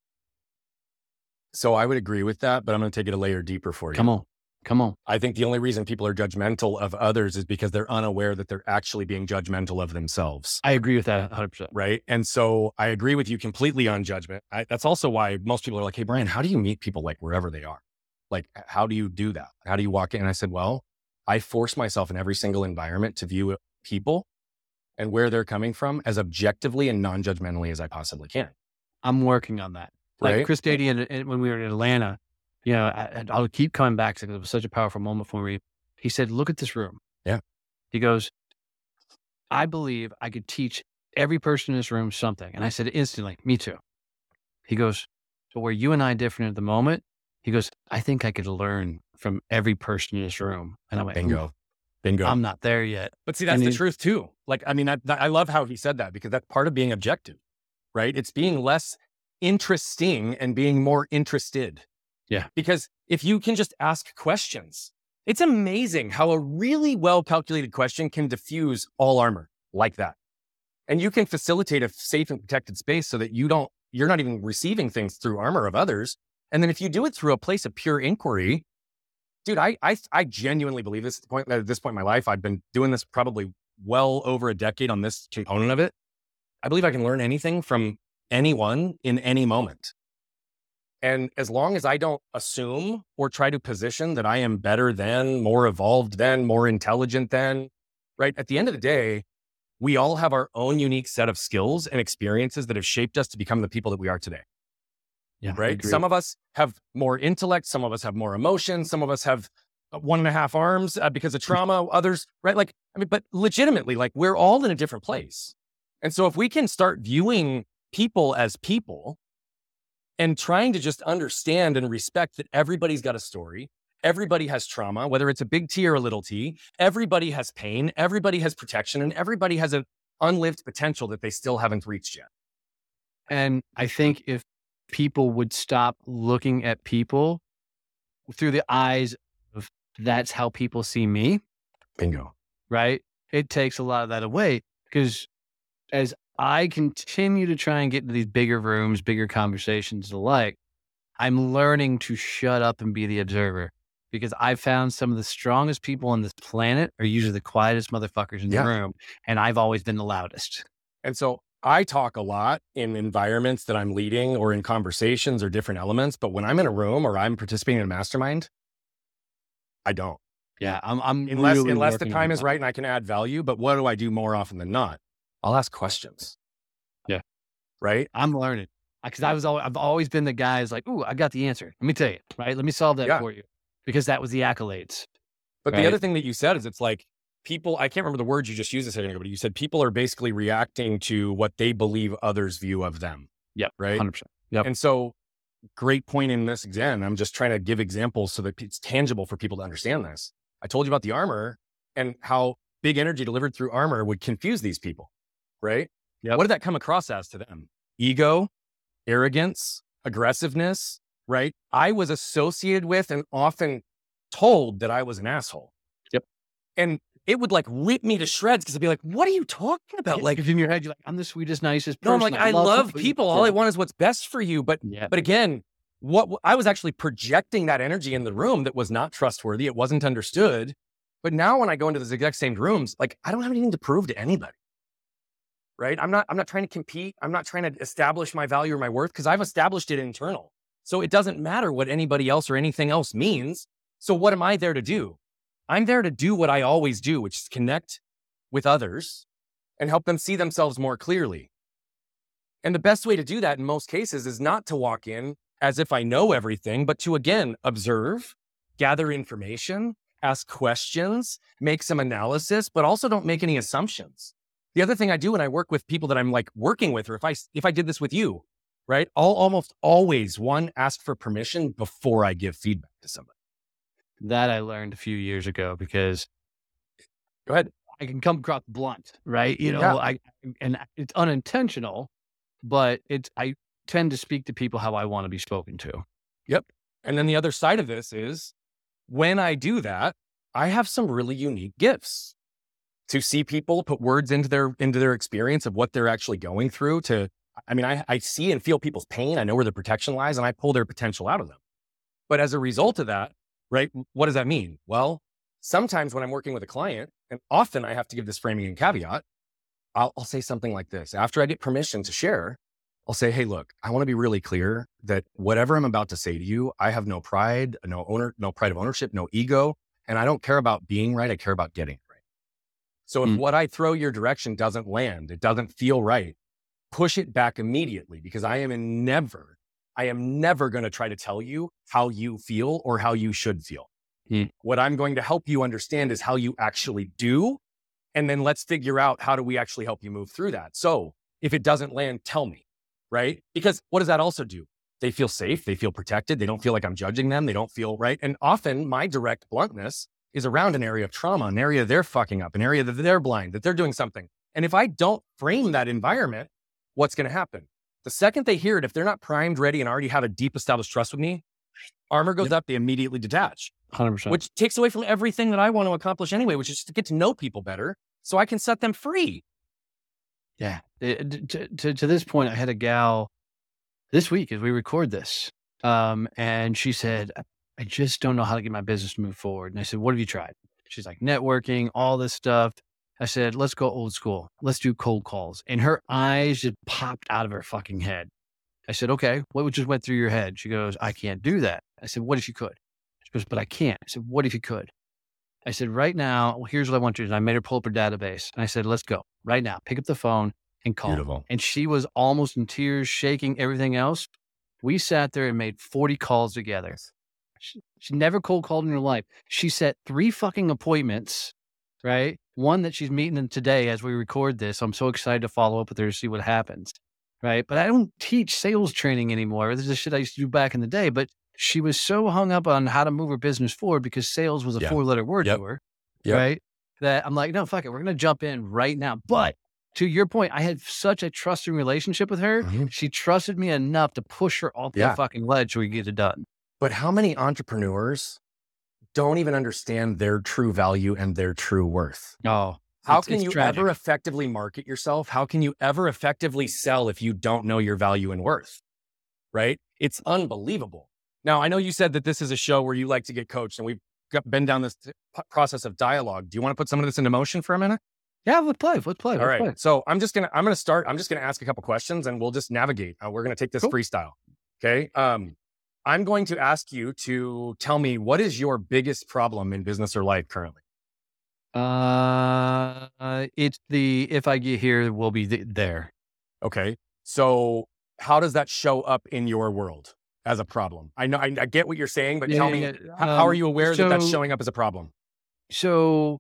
So I would agree with that, but I'm going to take it a layer deeper for you. Come on. Come on. I think the only reason people are judgmental of others is because they're unaware that they're actually being judgmental of themselves. I agree with that 100%. Right. And so I agree with you completely on judgment. I, that's also why most people are like, Hey, Brian, how do you meet people like wherever they are? Like, how do you do that? How do you walk in? And I said, Well, I force myself in every single environment to view people and where they're coming from as objectively and non judgmentally as I possibly can. I'm working on that. Like Right. Chris Dady, and, and when we were in Atlanta, you know, I, and I'll keep coming back because it was such a powerful moment for me. He said, "Look at this room." Yeah. He goes, "I believe I could teach every person in this room something," and I said instantly, "Me too." He goes, "So where you and I different at the moment?" He goes, "I think I could learn from every person in this room," and I went, Bingo. "Ooh, Bingo. I'm not there yet." But see, that's And the he- truth too. Like, I mean, I, I love how he said that because that's part of being objective, right? It's being less interesting and being more interested. Yeah. Because if you can just ask questions, it's amazing how a really well calculated question can diffuse all armor like that. And you can facilitate a safe and protected space so that you don't, you're not even receiving things through armor of others. And then if you do it through a place of pure inquiry, dude, I, I, I genuinely believe this point, at this point in my life. I've been doing this probably well over a decade on this component of it. I believe I can learn anything from anyone in any moment. And as long as I don't assume or try to position that I am better than, more evolved than, more intelligent than, right? At the end of the day, we all have our own unique set of skills and experiences that have shaped us to become the people that we are today Yeah, right? Some of us have more intellect, some of us have more emotion, some of us have uh, one and a half arms uh, because of trauma, others, right? Like, I mean, but legitimately, like we're all in a different place. And so if we can start viewing people as people and trying to just understand and respect that everybody's got a story, everybody has trauma, whether it's a big T or a little t, everybody has pain, everybody has protection, and everybody has an unlived potential that they still haven't reached yet. And I think if people would stop looking at people through the eyes of that's how people see me, Bingo. right? It takes a lot of that away because as I continue to try and get into these bigger rooms, bigger conversations alike, I'm learning to shut up and be the observer because I found some of the strongest people on this planet are usually the quietest motherfuckers in Yeah. the room. And I've always been the loudest. And so I talk a lot in environments that I'm leading or in conversations or different elements. But when I'm in a room or I'm participating in a mastermind, I don't. Yeah. I'm, I'm Unless, really unless the time is right and I can add value. But what do I do more often than not? I'll ask questions. Yeah. Right. I'm learning because I was always, I've always been the guy who's like, "Ooh, I got the answer. Let me tell you, right? Let me solve that Yeah. for you," because that was the accolades. But Right. the other thing that you said is it's like people, I can't remember the words you just used a second ago, but you said people are basically reacting to what they believe others view of them. Yep, Right. hundred percent. Yep. And so, great point in this again. I'm just trying to give examples so that it's tangible for people to understand this. I told you about the armor and how big energy delivered through armor would confuse these people, right? Yep. What did that come across as to them? Ego, arrogance, aggressiveness, right? I was associated with and often told that I was an asshole. Yep. And it would like rip me to shreds because I'd be like, what are you talking about? Like, in your head you're like, "I'm the sweetest, nicest no, person." I'm like, I love people. All I want is what's best for you. But Yeah. but again, what I was actually projecting that energy in the room that was not trustworthy. It wasn't understood. But now when I go into those exact same rooms, like I don't have anything to prove to anybody. Right? I'm not I'm not trying to compete. I'm not trying to establish my value or my worth because I've established it internal. So it doesn't matter what anybody else or anything else means. So what am I there to do? I'm there to do what I always do, which is connect with others and help them see themselves more clearly. And the best way to do that in most cases is not to walk in as if I know everything, but to again observe, gather information, ask questions, make some analysis, but also don't make any assumptions. The other thing I do when I work with people that I'm like working with, or if I if I did this with you, right? I'll almost always one ask for permission before I give feedback to somebody. That I learned a few years ago because Go ahead. I can come across blunt, right? You know, Yeah. I and it's unintentional, but it's I tend to speak to people how I want to be spoken to. Yep. And then the other side of this is when I do that, I have some really unique gifts. to see people put words into their into their experience of what they're actually going through to I mean, I, I see and feel people's pain. I know where the protection lies and I pull their potential out of them. But as a result of that, right, what does that mean? Well, sometimes when I'm working with a client, and often I have to give this framing and caveat, I'll, I'll say something like this. After I get permission to share, I'll say, hey, look, I want to be really clear that whatever I'm about to say to you, I have no pride, no owner, no pride of ownership, no ego. And I don't care about being right. I care about getting right. So if mm. what I throw your direction doesn't land, it doesn't feel right, push it back immediately because I am in never, I am never going to try to tell you how you feel or how you should feel. Mm. What I'm going to help you understand is how you actually do. And then let's figure out how do we actually help you move through that. So if it doesn't land, tell me, right? Because what does that also do? They feel safe. They feel protected. They don't feel like I'm judging them. They don't feel right. And often my direct bluntness is around an area of trauma, an area they're fucking up, an area that they're blind, that they're doing something. And if I don't frame that environment, what's going to happen? The second they hear it, if they're not primed, ready, and already have a deep established trust with me, armor goes yep. up, they immediately detach. 100%. Which takes away from everything that I want to accomplish anyway, which is to get to know people better so I can set them free. Yeah. It, to, to, to, this point, I had a gal this week as we record this. Um, and she said, I just don't know how to get my business to move forward. And I said, What have you tried? She's like, networking, all this stuff. I said, Let's go old school. Let's do cold calls. And her eyes just popped out of her fucking head. I said, Okay, what just went through your head? She goes, I can't do that. I said, What if you could? She goes, But I can't. I said, What if you could? I said, Right now, well, here's what I want you to do. I made her pull up her database. And I said, Let's go right now. Pick up the phone and call. Beautiful. And she was almost in tears, shaking everything else. We sat there and made 40 calls together. She, she never cold called in her life. She set three fucking appointments, right? One that she's meeting today as we record this. I'm so excited to follow up with her to see what happens, right? But I don't teach sales training anymore. This is shit I used to do back in the day. But she was so hung up on how to move her business forward because sales was a yeah. four letter word yep. to her, yep. right? That I'm like, no, fuck it. We're going to jump in right now. But to your point, I had such a trusting relationship with her. Mm-hmm. She trusted me enough to push her off yeah. the fucking ledge so we get it done. But how many entrepreneurs don't even understand their true value and their true worth? Oh, how can you tragic. ever effectively market yourself? How can you ever effectively sell if you don't know your value and worth? Right? It's unbelievable. Now, I know you said that this is a show where you like to get coached and we've been down this process of dialogue. Do you want to put some of this into motion for a minute? Yeah, let's play. Let's play. All let's right. Play. So I'm just gonna I'm gonna start. I'm just gonna ask a couple questions and we'll just navigate. Uh, we're gonna take this cool. freestyle. Okay. Um, I'm going to ask you to tell me what is your biggest problem in business or life currently? Uh, it's the if I get here, we'll be th- there. Okay. So how does that show up in your world as a problem? I know I, I get what you're saying, but yeah, tell me yeah. How, um, how, are you aware so, that that's showing up as a problem? So,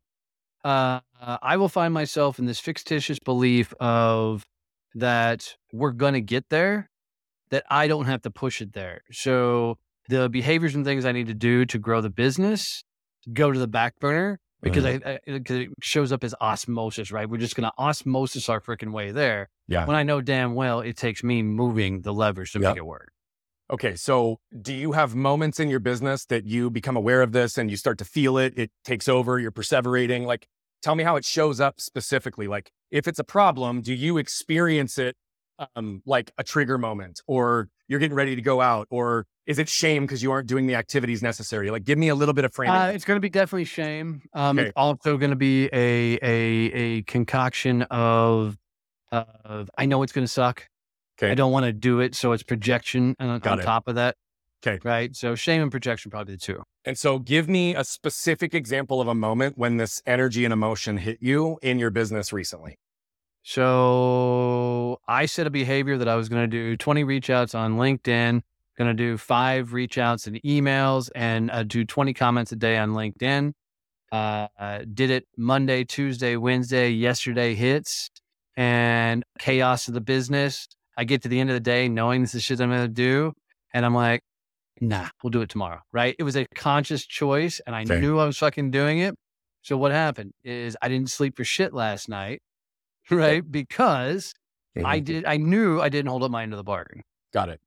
uh, I will find myself in this fictitious belief of that we're going to get there that I don't have to push it there. So the behaviors and things I need to do to grow the business go to the back burner because mm. I, I, it shows up as osmosis, right? We're just going to osmosis our freaking way there. Yeah. When I know damn well it takes me moving the levers to yep. make it work. Okay. So do you have moments in your business that you become aware of this and you start to feel it? It takes over, you're perseverating. Like, tell me how it shows up specifically. Like, if it's a problem, do you experience it um, like a trigger moment or you're getting ready to go out or is it shame because you aren't doing the activities necessary? Like give me a little bit of framing. Uh, it's going to be definitely shame. Um, okay. it's also going to be a, a a concoction of of i know it's going to suck okay. i don't want to do it so it's projection on, on top of that okay. right? So shame and projection probably the two. And so give me a specific example of a moment when this energy and emotion hit you in your business recently so I set a behavior that I was going to do 20 reach outs on LinkedIn, going to do five reach outs and emails and uh, do 20 comments a day on LinkedIn. Uh, did it Monday, Tuesday, Wednesday, yesterday hits and chaos of the business. I get to the end of the day knowing this is shit I'm going to do. And I'm like, nah, we'll do it tomorrow. Right. It was a conscious choice and I Fair. knew I was fucking doing it. So what happened is I didn't sleep for shit last night right? Because mm-hmm. I did, I knew I didn't hold up my end of the bargain. Got it.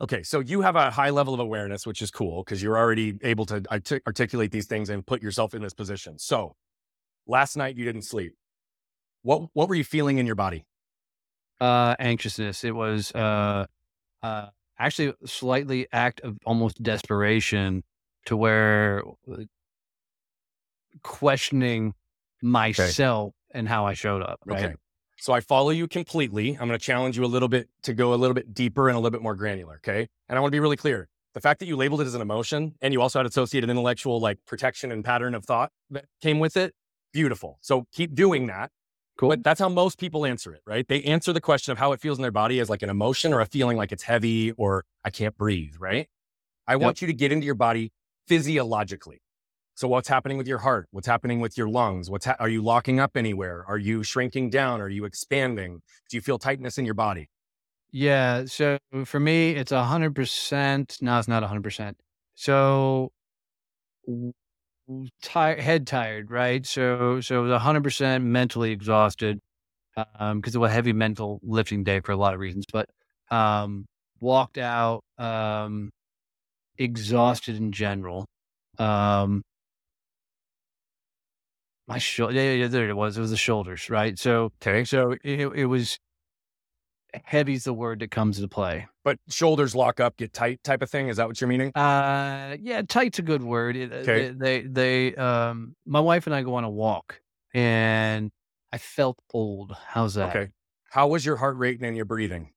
Okay, so you have a high level of awareness, which is cool because you're already able to artic- articulate these things and put yourself in this position. So, last night you didn't sleep. What what were you feeling in your body? Uh, anxiousness. It was uh, uh, actually slightly act of almost desperation to where uh, questioning myself and how I showed up. Right. Okay. So I follow you completely. I'm going to challenge you a little bit to go a little bit deeper and a little bit more granular. Okay. And I want to be really clear. The fact that you labeled it as an emotion and you also had associated intellectual like protection and pattern of thought that came with it, beautiful. So keep doing that. Cool. But that's how most people answer it, right? They answer the question of how it feels in their body as like an emotion or a feeling like it's heavy or I can't breathe, right? I want you to get into your body physiologically. So what's happening with your heart? What's happening with your lungs? What's ha- are you locking up anywhere? Are you shrinking down? Are you expanding? Do you feel tightness in your body? Yeah. So for me, it's a hundred percent. No, it's not a hundred percent. So tired, head tired, right? So, so it was hundred percent mentally exhausted, um, because it was a heavy mental lifting day for a lot of reasons, but, um, walked out, um, exhausted in general. Um, my shoulder, yeah, yeah, there it was. It was the shoulders, right? So, Okay. so it, it was heavy's the word that comes into play. But shoulders lock up, get tight type of thing. Is that what you're meaning? Uh, yeah, tight's a good word. It- uh, Okay. They, they, they, um, my wife and I go on a walk, and I felt old. How's that? Okay. How was your heart rate and your breathing?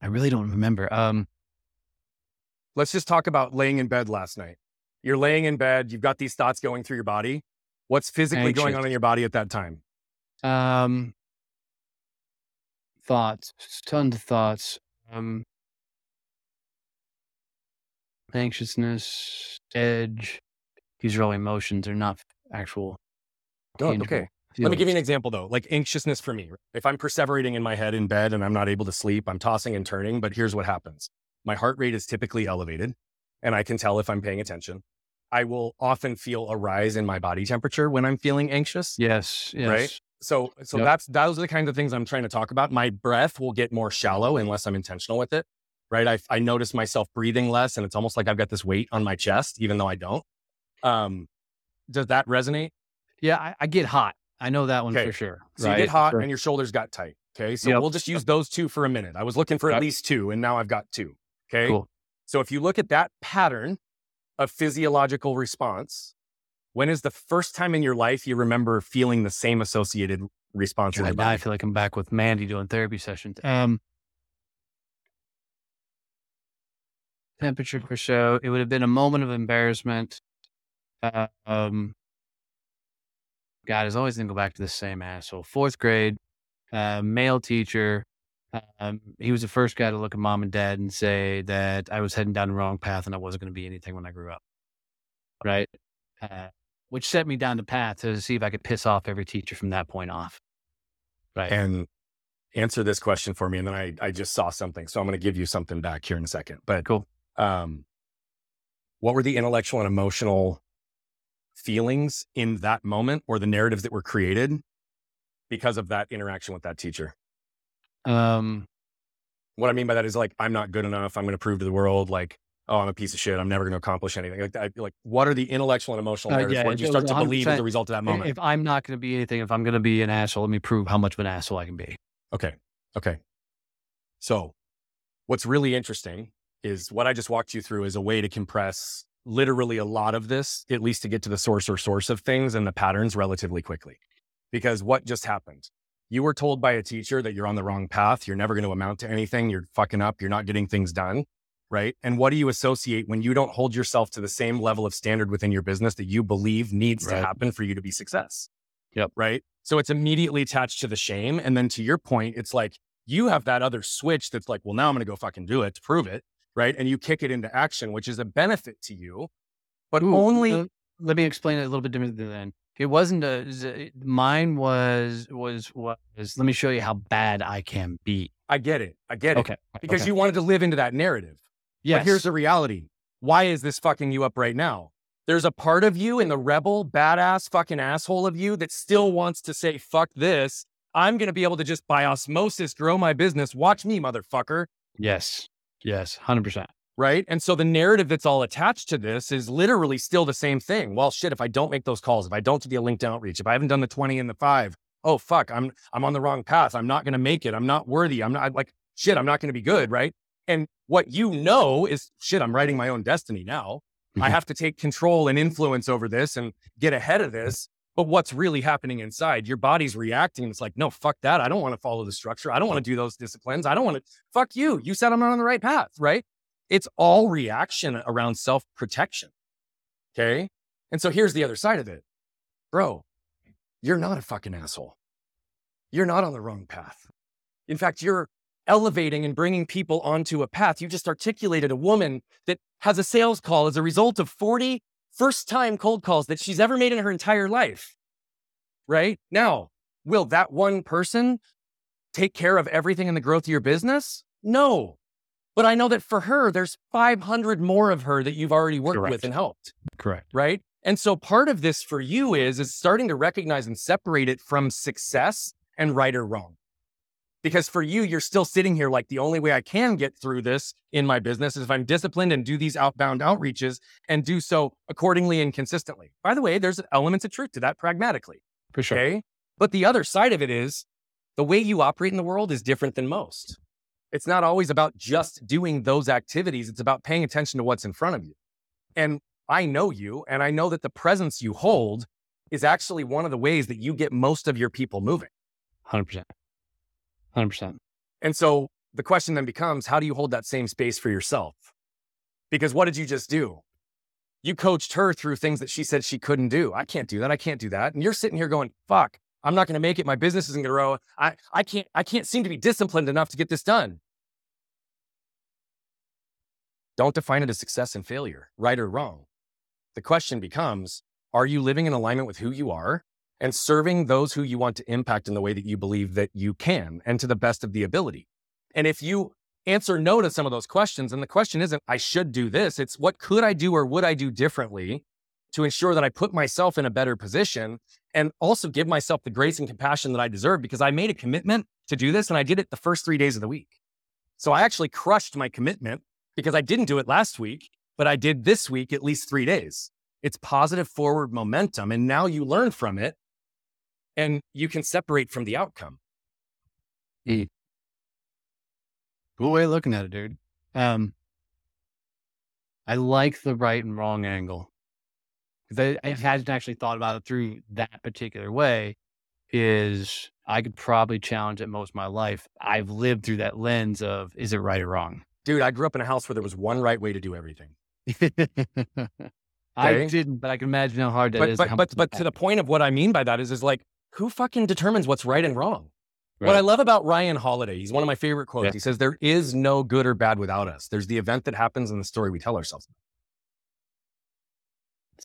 I really don't remember. Um, Let's just talk about laying in bed last night. You're laying in bed, you've got these thoughts going through your body. What's physically going on in your body at that time? um, thoughts, tons of thoughts. Um, anxiousness, edge. These are all emotions. They're not actual. Oh, okay. Let me give you an example though, like anxiousness for me. If I'm perseverating in my head in bed and I'm not able to sleep, I'm tossing and turning, but here's what happens. My heart rate is typically elevated and I can tell if I'm paying attention. I will often feel a rise in my body temperature when I'm feeling anxious. Yes. Yes. Right? So, so Yep. that's, those are the kinds of things I'm trying to talk about. My breath will get more shallow unless I'm intentional with it. Right. I, I notice myself breathing less and it's almost like I've got this weight on my chest, even though I don't. Um, does that resonate? Yeah, I, I get hot. I know that one Okay. for sure. So you get hot Sure. and your shoulders got tight. Okay. So Yep. we'll just use those two for a minute. I was looking for at least two and now I've got two. Okay. Cool. So if you look at that pattern of physiological response, when is the first time in your life you remember feeling the same associated response in God, now I feel like I'm back with Mandy doing therapy sessions. Um, temperature per show. It would have been a moment of embarrassment. Uh, um, God, it's always going to go back to the same asshole. Fourth grade, uh, male teacher. Um, he was the first guy to look at mom and dad and say that I was heading down the wrong path and I wasn't going to be anything when I grew up. Right. Uh, which set me down the path to see if I could piss off every teacher from that point off. Right. And answer this question for me. And then I, I just saw something. So I'm going to give you something back here in a second. But Cool. um, what were the intellectual and emotional feelings in that moment or the narratives that were created because of that interaction with that teacher? Um, What I mean by that is like, I'm not good enough. I'm going to prove to the world, like, oh, I'm a piece of shit. I'm never going to accomplish anything. Like, that. like, what are the intellectual and emotional Uh, yeah, Where you start to believe as a result of that moment? if I'm not going to be anything, if I'm going to be an asshole, let me prove how much of an asshole I can be. Okay. Okay. So, what's really interesting is what I just walked you through is a way to compress literally a lot of this, at least to get to the source or source of things and the patterns relatively quickly. Because what just happened? You were told by a teacher that you're on the wrong path. You're never going to amount to anything. You're fucking up. You're not getting things done. Right. And what do you associate when you don't hold yourself to the same level of standard within your business that you believe needs to happen for you to be success? Yep. Right. So it's immediately attached to the shame. And then to your point, it's like you have that other switch that's like, well, now I'm going to go fucking do it to prove it. Right. And you kick it into action, which is a benefit to you, but Ooh, only. uh, let me explain it a little bit differently then. It wasn't a, mine was, was, was, let me show you how bad I can be. I get it. I get it. Okay. Because okay. you wanted to live into that narrative. Yeah. But here's the reality. Why is this fucking you up right now? There's a part of you in the rebel, badass fucking asshole of you that still wants to say, fuck this. I'm going to be able to just by osmosis grow my business. Watch me, motherfucker. yes. Yes. 100%. Right? And so the narrative that's all attached to this is literally still the same thing. Well, shit, if I don't make those calls, if I don't do the linked outreach, if I haven't done the 20 and the five, oh fuck, I'm I'm on the wrong path. I'm not going to make it. I'm not worthy. I'm not like shit, I'm not going to be good, right? And what you know is shit, I'm writing my own destiny now. I mm-hmm. have to take control and influence over this and get ahead of this. But what's really happening inside? Your body's reacting. It's like, no, fuck that. I don't want to follow the structure. I don't want to do those disciplines. I don't want to, fuck you. You said I'm not on the right path, right? It's all reaction around self protection. Okay. And so here's the other side of it. Bro, you're not a fucking asshole. You're not on the wrong path. In fact, you're elevating and bringing people onto a path. You just articulated a woman that has a sales call as a result of 40 first time cold calls that she's ever made in her entire life. Right now, will that one person take care of everything in the growth of your business? No. But I know that for her, there's 500 more of her that you've already worked Correct. with and helped. Correct. Right. And so part of this for you is, is starting to recognize and separate it from success and right or wrong. Because for you, you're still sitting here like the only way I can get through this in my business is if I'm disciplined and do these outbound outreaches and do so accordingly and consistently. By the way, there's elements of truth to that pragmatically. For sure. Okay. But the other side of it is the way you operate in the world is different than most. It's not always about just doing those activities, it's about paying attention to what's in front of you. And I know you, and I know that the presence you hold is actually one of the ways that you get most of your people moving. 100%. 100%. And so the question then becomes how do you hold that same space for yourself? Because what did you just do? You coached her through things that she said she couldn't do. I can't do that. I can't do that. And you're sitting here going, fuck, I'm not going to make it. My business isn't going to grow. I, I can't, I can't seem to be disciplined enough to get this done. Don't define it as success and failure, right or wrong. The question becomes, are you living in alignment with who you are and serving those who you want to impact in the way that you believe that you can and to the best of the ability? And if you answer no to some of those questions, and the question isn't, I should do this, it's what could I do or would I do differently to ensure that I put myself in a better position and also give myself the grace and compassion that I deserve because I made a commitment to do this and I did it the first three days of the week. So I actually crushed my commitment because I didn't do it last week, but I did this week at least three days. It's positive forward momentum. And now you learn from it and you can separate from the outcome. Cool way of looking at it, dude. Um, I like the right and wrong angle. 'Cause I, I hadn't actually thought about it through that particular way. Is I could probably challenge it most of my life. I've lived through that lens of is it right or wrong? Dude, I grew up in a house where there was one right way to do everything. I didn't, but I can imagine how hard that But is. but but, but to the point of what I mean by that is is like who fucking determines what's right and wrong? What I love about Ryan Holiday, he's one of my favorite quotes. Yeah. He says, There is no good or bad without us. There's the event that happens and the story we tell ourselves.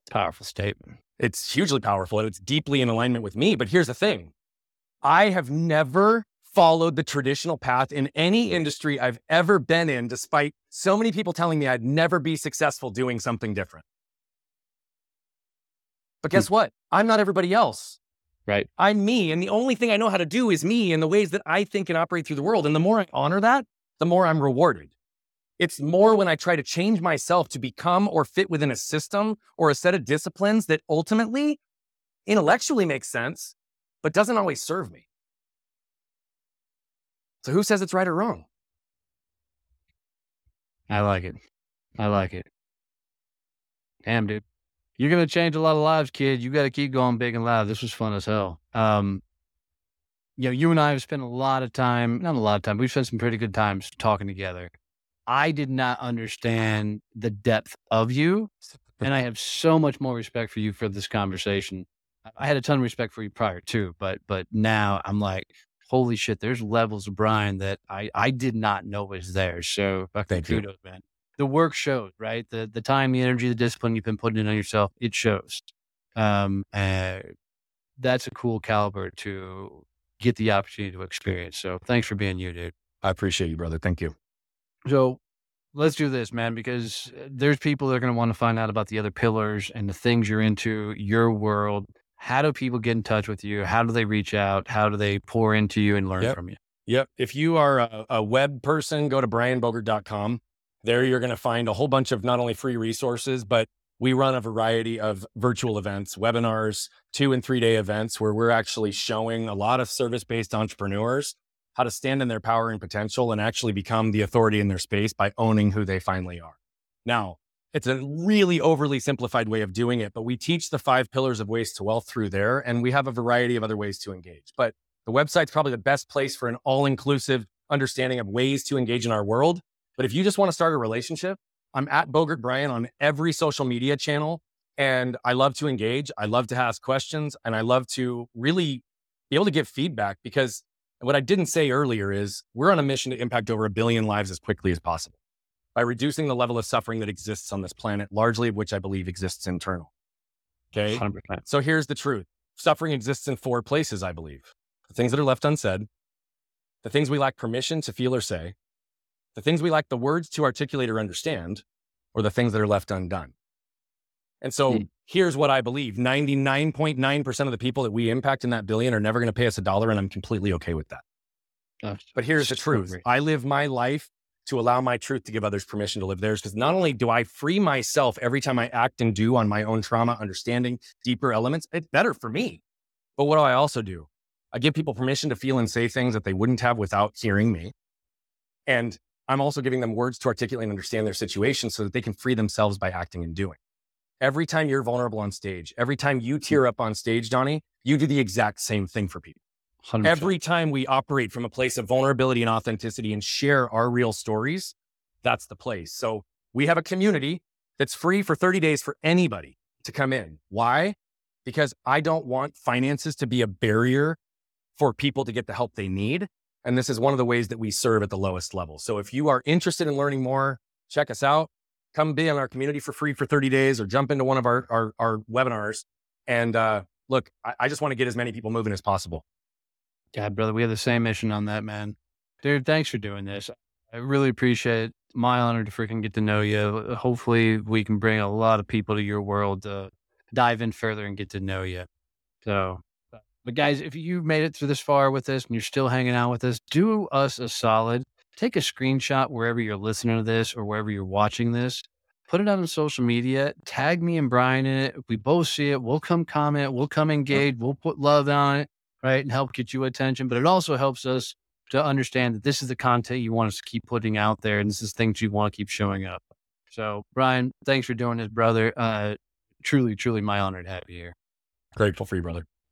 It's a powerful statement. It's hugely powerful and it's deeply in alignment with me. But here's the thing I have never followed the traditional path in any industry I've ever been in, despite so many people telling me I'd never be successful doing something different. But hmm. guess what? I'm not everybody else. Right. I'm me. And the only thing I know how to do is me in the ways that I think and operate through the world. And the more I honor that, the more I'm rewarded. It's more when I try to change myself to become or fit within a system or a set of disciplines that ultimately intellectually makes sense, but doesn't always serve me. So who says it's right or wrong? I like it. I like it. Damn, dude. You're gonna change a lot of lives, kid. You gotta keep going big and loud. This was fun as hell. Um you know, you and I have spent a lot of time, not a lot of time, we've spent some pretty good times talking together. I did not understand the depth of you, and I have so much more respect for you for this conversation. I- had a ton of respect for you prior too, but but now I'm like, holy shit, there's levels of Brian that I I did not know was there. So fucking Thank you. kudos, man. The work shows, right? The the time, the energy, the discipline you've been putting in on yourself, it shows. Um, uh, that's a cool caliber to get the opportunity to experience. So thanks for being you, dude. I appreciate you, brother. Thank you. So let's do this, man, because uh, there's people that are going to want to find out about the other pillars and the things you're into, your world. How do people get in touch with you? How do they reach out? How do they pour into you and learn Yep. from you? Yep. If you are a, a web person, go to brianbogert.com. There you're going to find a whole bunch of not only free resources, but we run a variety of virtual events, webinars, two and three day events where we're actually showing a lot of service based entrepreneurs how to stand in their power and potential and actually become the authority in their space by owning who they finally are. Now, it's a really overly simplified way of doing it, but we teach the five pillars of ways to wealth through there, and we have a variety of other ways to engage. But the website's probably the best place for an all inclusive understanding of ways to engage in our world. But if you just want to start a relationship, I'm at Bogert Brian on every social media channel. And I love to engage. I love to ask questions and I love to really be able to give feedback because what I didn't say earlier is we're on a mission to impact over a billion lives as quickly as possible by reducing the level of suffering that exists on this planet, largely of which I believe exists internal. Okay. 100%. So here's the truth suffering exists in four places, I believe the things that are left unsaid, the things we lack permission to feel or say, the things we lack the words to articulate or understand, or the things that are left undone. And so mm. Here's what I believe 99.9% of the people that we impact in that billion are never going to pay us a dollar. And I'm completely okay with that. Gosh, but here's the truth I live my life to allow my truth to give others permission to live theirs. Because not only do I free myself every time I act and do on my own trauma, understanding deeper elements, it's better for me. But what do I also do? I give people permission to feel and say things that they wouldn't have without hearing me. And I'm also giving them words to articulate and understand their situation so that they can free themselves by acting and doing. Every time you're vulnerable on stage, every time you hmm. tear up on stage, Donnie, you do the exact same thing for people. 100%. Every time we operate from a place of vulnerability and authenticity and share our real stories, that's the place. So we have a community that's free for 30 days for anybody to come in. Why? Because I don't want finances to be a barrier for people to get the help they need. And this is one of the ways that we serve at the lowest level. So if you are interested in learning more, check us out. Come be in our community for free for 30 days or jump into one of our, our, our webinars. And uh, look, I, I just want to get as many people moving as possible. God, brother, we have the same mission on that, man. Dude, thanks for doing this. I really appreciate it. My honor to freaking get to know you. Hopefully, we can bring a lot of people to your world to dive in further and get to know you. So, but guys, if you made it through this far with us and you're still hanging out with us, do us a solid. Take a screenshot wherever you're listening to this or wherever you're watching this. Put it out on social media. Tag me and Brian in it. If we both see it, we'll come comment. We'll come engage. We'll put love on it, right? And help get you attention. But it also helps us to understand that this is the content you want us to keep putting out there and this is things you want to keep showing up. So, Brian, thanks for doing this, brother. Uh, truly, truly my honor to have you here. Grateful for you, brother.